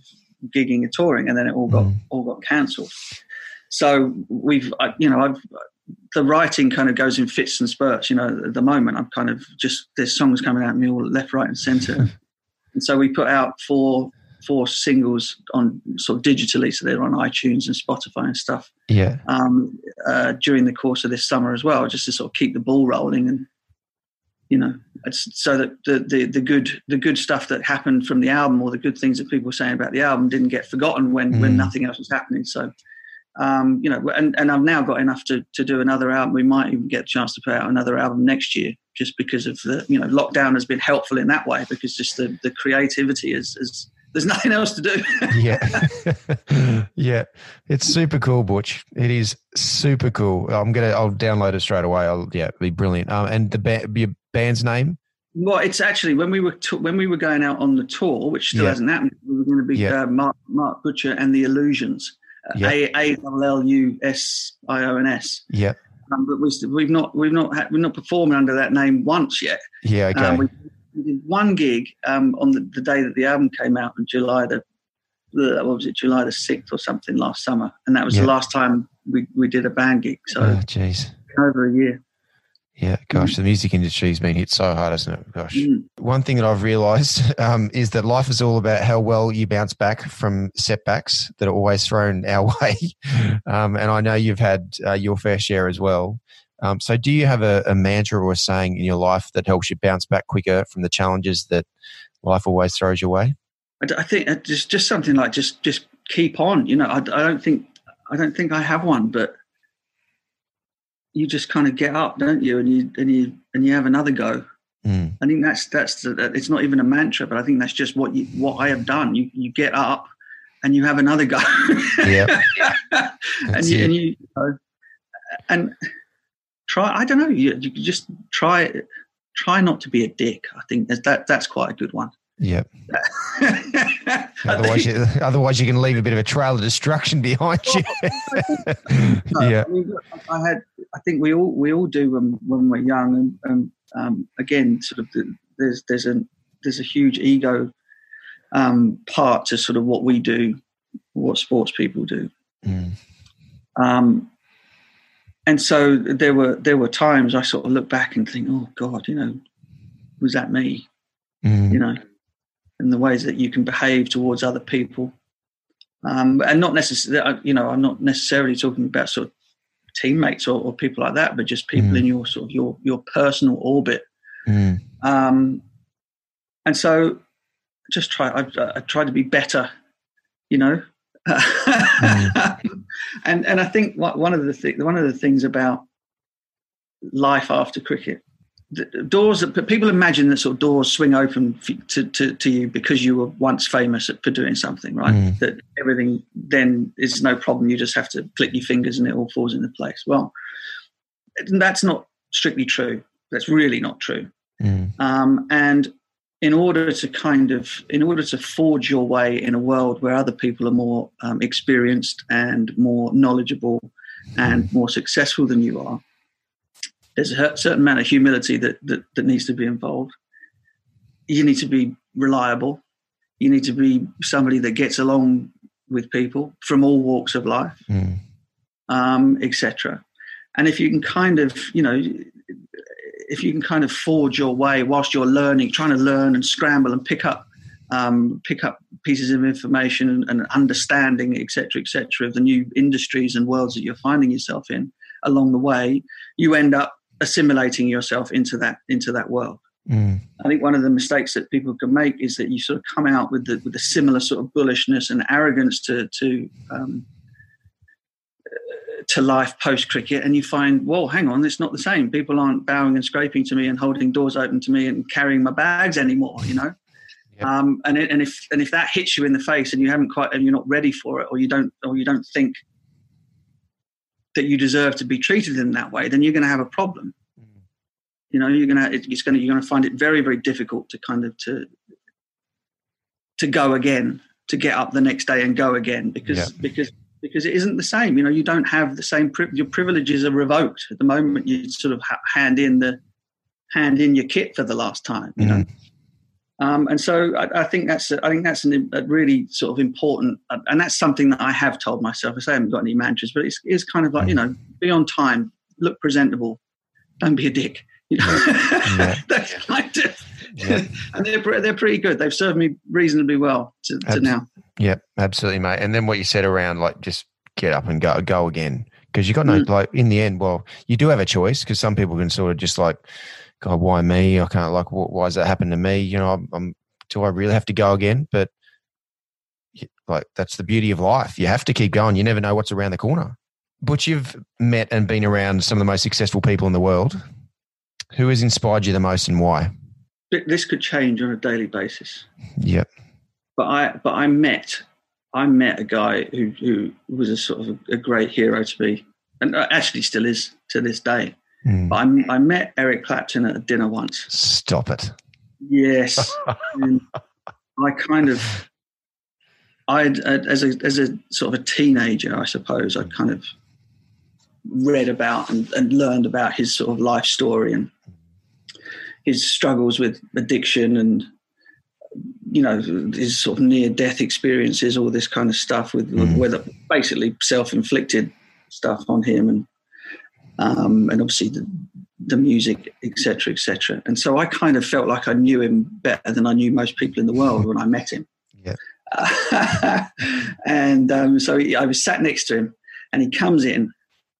gigging and touring and then it all got Mm. all got cancelled. So we've I, you know, I've the writing kind of goes in fits and spurts, you know, at the moment I'm kind of just there's songs coming out of me all left, right and centre. And so we put out four four singles on sort of digitally, so they're on iTunes and Spotify and stuff Yeah. um, uh, during the course of this summer as well, just to sort of keep the ball rolling and you know, it's so that the, the the good the good stuff that happened from the album or the good things that people were saying about the album didn't get forgotten when when Mm. nothing else was happening. So. Um, you know, and, and I've now got enough to, to do another album. We might even get a chance to put out another album next year, just because of the you know lockdown has been helpful in that way because just the, the creativity is, is there's nothing else to do. yeah, yeah, it's super cool, Butch. It is super cool. I'm gonna, I'll download it straight away. I'll, yeah, it'll be brilliant. Um, and the ba- your band's name? Well, it's actually when we were t- when we were going out on the tour, which still Yeah. hasn't happened. We were going to be Yeah. uh, Mark Mark Butcher and the Allusions, Yeah. A A L L U S I O N S. Yeah, Um, but we, we've not we've not had, we're not performing under that name once yet. yeah, okay, Um, we, we did one gig um, on the, the day that the album came out in July the, the what was it July the sixth or something last summer, and that was Yeah. the last time we, we did a band gig. So oh, jeez, over a year. Yeah, gosh, the music industry's been hit so hard, hasn't it? Gosh, Mm. one thing that I've realised um, is that life is all about how well you bounce back from setbacks that are always thrown our way. Um, and I know you've had uh, your fair share as well. Um, so, do you have a, a mantra or a saying in your life that helps you bounce back quicker from the challenges that life always throws your way? I think it's just just something like just just keep on. You know, I don't think I don't think I have one, but you just kind of get up, don't you? And you and you and you have another go. Mm, I think that's that's the, it's not even a mantra, but I think that's just what you what I have done. You you get up and you have another go. Yeah, and you, and you, you know, and try. I don't know. You, you just try try not to be a dick. I think that, that that's quite a good one. Yeah. Otherwise, you, otherwise you can leave a bit of a trail of destruction behind you. Yeah, I, mean, I had. I think we all we all do when when we're young, and, and um, again, sort of the, there's there's a there's a huge ego um, part to sort of what we do, what sports people do. Mm, Um, and so there were there were times I sort of look back and think, oh God, you know, was that me? mm, You know, and the ways that you can behave towards other people, um, and not necessarily, you know, I'm not necessarily talking about sort of teammates or, or people like that, but just people Mm. in your sort of your your personal orbit. mm, Um, and so, just try. I, I try to be better, you know. and and I think one of the th- one of the things about life after cricket doors that people imagine that sort of doors swing open to, to, to you because you were once famous for doing something, right? Mm. That everything then is no problem. You just have to click your fingers and it all falls into place. Well, that's not strictly true. That's really not true. Mm. Um, and in order to kind of, in order to forge your way in a world where other people are more um, experienced and more knowledgeable and more successful than you are, there's a certain amount of humility that, that, that needs to be involved. You need to be reliable. You need to be somebody that gets along with people from all walks of life, mm. um, etc. And if you can kind of, you know, if you can kind of forge your way whilst you're learning, trying to learn and scramble and pick up, um, pick up pieces of information and, and understanding, etc., etc., of the new industries and worlds that you're finding yourself in along the way, you end up assimilating yourself into that into that world. Mm. I think one of the mistakes that people can make is that you sort of come out with the with a similar sort of bullishness and arrogance to to um, to life post cricket, and you find, well, hang on, it's not the same. People aren't bowing and scraping to me and holding doors open to me and carrying my bags anymore. You know. Yep. Um, and, it, and if and if that hits you in the face and you haven't quite and you're not ready for it or you don't or you don't think that you deserve to be treated in that way, then you're going to have a problem. Mm. You know, you're going to it's going to you're going to find it very very difficult to kind of to to go again, to get up the next day and go again because yeah. because because it isn't the same. You know, you don't have the same pri- your privileges are revoked at the moment. You sort of ha- hand in the hand in your kit for the last time. You mm. know. Um, and so I, I, think that's I think that's an, a really sort of important, uh, and that's something that I have told myself. I say I haven't got any mantras, but it's, it's kind of like you know, be on time, look presentable, don't be a dick. You know, yeah. that's kind of, yeah. and they're they're pretty good. They've served me reasonably well to, to now. Yep, absolutely, mate. And then what you said around like just get up and go go again because you got no mm. like in the end. Well, you do have a choice because some people can sort of just like God, why me? I can't like, why does that happen to me? You know, I'm, I'm, do I really have to go again? But like, that's the beauty of life. You have to keep going. You never know what's around the corner. But you've met and been around some of the most successful people in the world. Who has inspired you the most and why? This could change on a daily basis. Yep. But I, but I met, I met a guy who, who was a sort of a, a great hero to me, and uh, actually still is to this day. Mm. I, I met Eric Clapton at a dinner once. Stop it. Yes. I kind of, I as a as a sort of a teenager, I suppose, I kind of read about and, and learned about his sort of life story and his struggles with addiction and you know his sort of near death experiences, all this kind of stuff with, mm. whether basically self inflicted stuff on him and um, and obviously the, the music, etc., etc. And so I kind of felt like I knew him better than I knew most people in the world when I met him. Yeah. Uh, and um, so he, I was sat next to him, and he comes in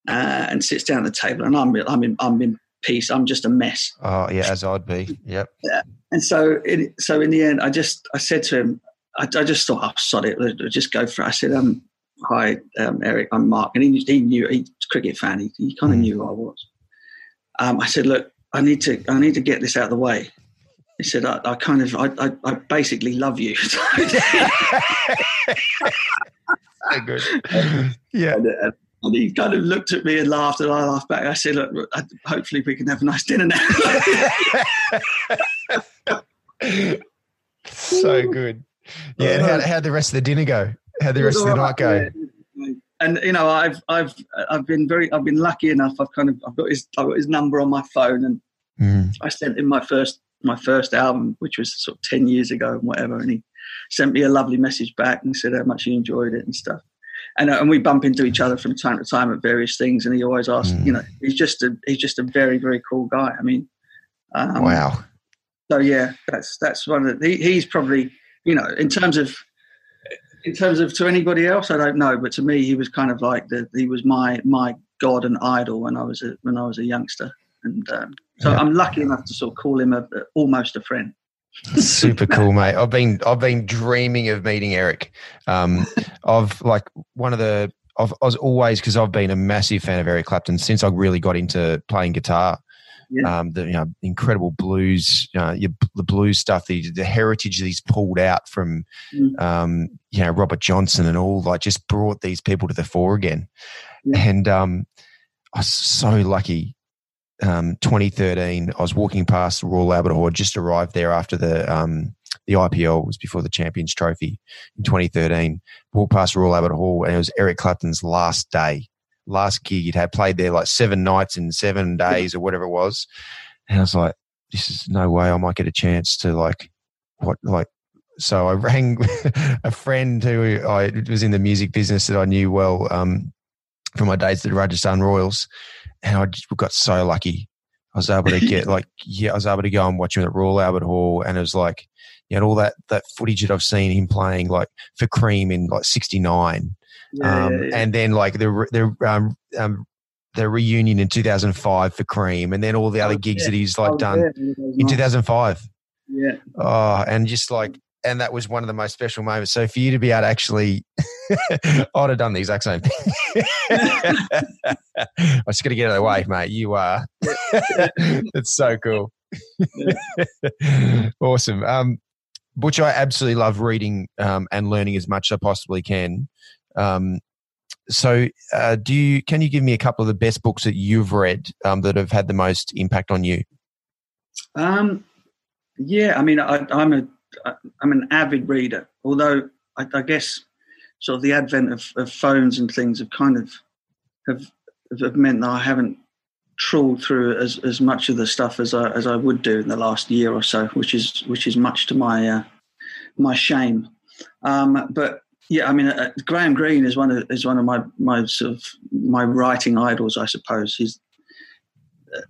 uh, and sits down at the table, and I'm I'm in I'm in peace. I'm just a mess. Oh yeah, as I'd be. Yep. Yeah. And so in, so in the end, I just I said to him, I, I just thought, oh, sod it, just go for it. I said, um, hi, um, Eric, I'm Mark. And he, he knew, he's a cricket fan. He, he kind of mm. knew who I was. Um, I said, look, I need to, I need to get this out of the way. He said, I, I kind of, I, I, I, basically love you. so good. Yeah. And, uh, and, he kind of looked at me and laughed, and I laughed back. I said, look, hopefully we can have a nice dinner now. so good. Yeah. And how, how'd the rest of the dinner go? How the rest of the night go? And you know, I've I've I've been very I've been lucky enough. I've kind of I've got his I've got his number on my phone, and mm. I sent him my first my first album, which was sort of ten years ago and whatever. And he sent me a lovely message back and said how much he enjoyed it and stuff. And, uh, and we bump into each other from time to time at various things. And he always asks, mm. you know, he's just a he's just a very very cool guy. I mean, um, wow. So yeah, that's that's one of the, he, he's probably you know in terms of in terms of to anybody else, I don't know, but to me, he was kind of like the he was my my god and idol when I was a when I was a youngster, and um, so yeah. I'm lucky enough to sort of call him a, a almost a friend. Super cool, mate. I've been I've been dreaming of meeting Eric. Um, I've like one of the I've, I was always because I've been a massive fan of Eric Clapton since I really got into playing guitar. Yeah. um, the you know, incredible blues, uh, your, the blues stuff, the, the heritage that he's pulled out from, mm. um, you know, Robert Johnson and all, like just brought these people to the fore again. Yeah. And um, I was so lucky. Um, 2013, I was walking past Royal Albert Hall, just arrived there after the um, the IPL was before the Champions Trophy in 2013. Walked past Royal Albert Hall, and it was Eric Clapton's last day last gig he'd had played there like seven nights in seven days or whatever it was. And I was like, this is no way I might get a chance to like, what, like, so I rang a friend who I was in the music business that I knew well um, from my days at the Rajasthan Royals. And I just got so lucky. I was able to get like, yeah, I was able to go and watch him at Royal Albert Hall. And it was like, you know, all that, that footage that I've seen him playing like for Cream in like 69 yeah, um, yeah, and then like the the um, um, the reunion in 2005 for Cream, and then all the other oh, gigs that he's like oh, done in 2005. Yeah. Oh, and just like, and that was one of the most special moments. So for you to be able to actually, I'd have done the exact same thing. I just got to get out of the way, mate. You are. it's so cool. awesome. Um, Butch, I absolutely love reading um, and learning as much as I possibly can. Um, so, uh, do you can you give me a couple of the best books that you've read um, that have had the most impact on you? Um, yeah, I mean, I, I'm a I'm an avid reader, although I, I, guess sort of the advent of, of, phones and things have kind of have, have meant that I haven't trawled through as, as much of the stuff as I as I would do in the last year or so, which is which is much to my uh, my shame. Um, but yeah, I mean, uh, Graham Greene is one of is one of my my sort of my writing idols, I suppose. He's uh,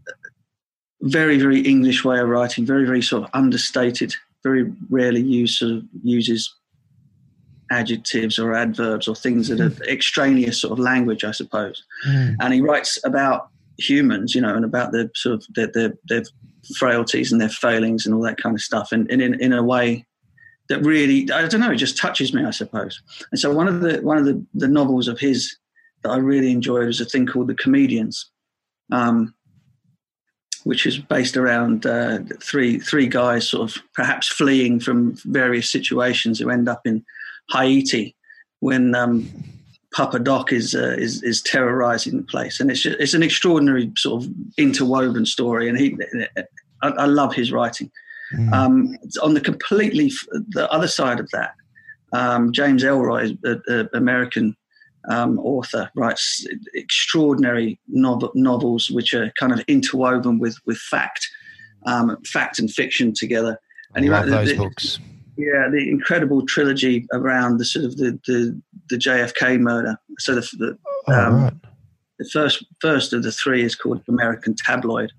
very very English way of writing, very very sort of understated, very rarely use sort of uses adjectives or adverbs or things that are hmm. extraneous sort of language, I suppose. Mm. And he writes about humans, you know, and about the sort of their, their, their frailties and their failings and all that kind of stuff, and, and in in a way that really I don't know, it just touches me, I suppose. And so one of the one of the, the novels of his that I really enjoyed was a thing called The Comedians, um, which is based around uh, three three guys sort of perhaps fleeing from various situations who end up in Haiti when um, Papa Doc is, uh, is is terrorizing the place, and it's just, it's an extraordinary sort of interwoven story, and he I, I love his writing. Mm. Um, on the completely the other side of that, um, James Ellroy, an American um, author, writes extraordinary novel, novels which are kind of interwoven with with fact, um, fact and fiction together. And he wrote those the, books. Yeah, the incredible trilogy around the sort of the the, the JFK murder. So the the, oh, um, right. the first first of the three is called American Tabloid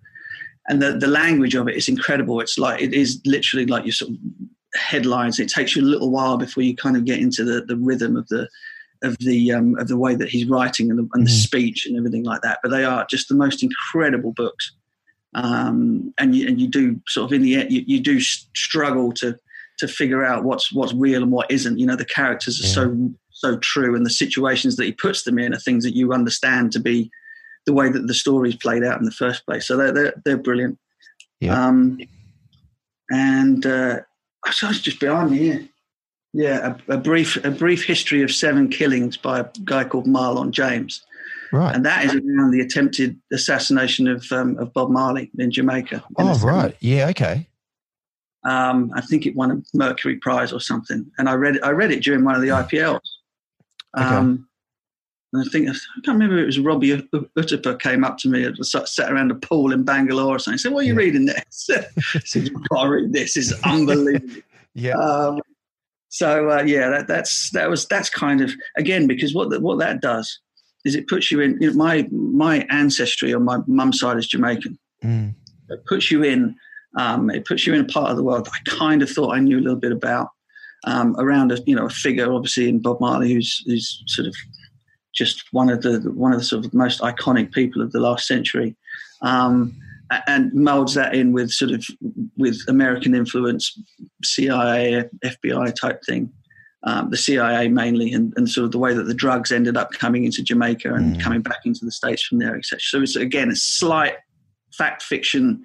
and the, the language of it is incredible. It's like it is literally like your sort of headlines. It takes you a little while before you kind of get into the, the rhythm of the of the um, of the way that he's writing and the, and the mm. speech and everything like that. But they are just the most incredible books. Um, and you and you do sort of in the end you, you do struggle to to figure out what's what's real and what isn't. You know, the characters are yeah. so so true, and the situations that he puts them in are things that you understand to be the way that the story's played out in the first place. So they're they're, they're brilliant. Yeah. Um, and uh, I was just behind me here. Yeah, a, a, brief a brief history of seven killings by a guy called Marlon James. Right. And that is around the attempted assassination of um, of Bob Marley in Jamaica. In oh, right. Yeah. Okay. Um, I think it won a Mercury Prize or something, and I read it. I read it during one of the IPLs. Um, okay. And I think I can't remember it was Robbie Uthappa came up to me and sat around a pool in Bangalore or something. He said, "What are you yeah. reading this? I said, "You've got to read this. It's unbelievable." yeah. Um, so uh, yeah, that, that's that was that's kind of again because what the, what that does is it puts you in. You know, my my ancestry on my mum's side is Jamaican. Mm. It puts you in. Um, it puts you in a part of the world I kind of thought I knew a little bit about. Um, around a you know a figure obviously in Bob Marley who's who's sort of just one of the one of the sort of most iconic people of the last century, um, and molds that in with sort of with American influence, CIA, FBI type thing. Um, the CIA mainly, and, and sort of the way that the drugs ended up coming into Jamaica and mm. coming back into the states from there, etc. So it's again a slight fact fiction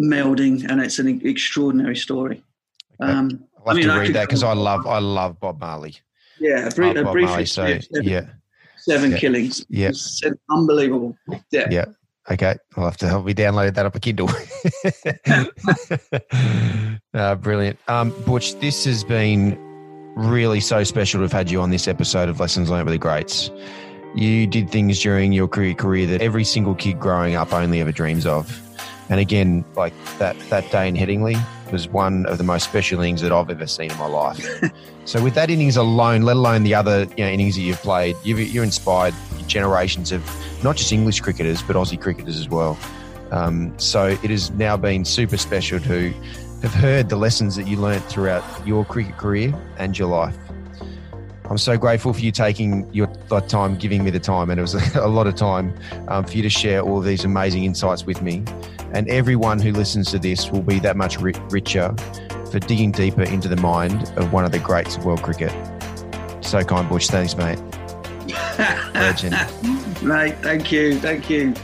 melding, and it's an extraordinary story. Um, I'll have I mean, to read that because I love I love Bob Marley. Yeah, a, brief, a brief Marley, so, yeah, seven yeah. killings. Yeah, unbelievable. Yeah, yeah. Okay, I'll have to help me download that up a Kindle. uh, brilliant, um, Butch. This has been really so special to have had you on this episode of Lessons Learned with the Greats. You did things during your career career that every single kid growing up only ever dreams of. And again, like that that day in Headingley was one of the most special innings that I've ever seen in my life. so with that innings alone, let alone the other you know, innings that you've played, you've, you're inspired generations of not just English cricketers but Aussie cricketers as well. Um, so it has now been super special to have heard the lessons that you learnt throughout your cricket career and your life. I'm so grateful for you taking your time, giving me the time, and it was a, lot of time um, for you to share all of these amazing insights with me. And everyone who listens to this will be that much richer for digging deeper into the mind of one of the greats of world cricket. So kind, Butch. Thanks, mate. Legend. mate, thank you. Thank you.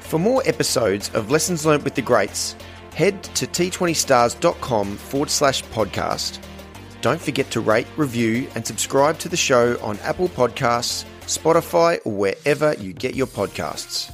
For more episodes of Lessons Learned with the Greats, head to t20stars.com forward slash podcast. Don't forget to rate, review, and subscribe to the show on Apple Podcasts, Spotify, or wherever you get your podcasts.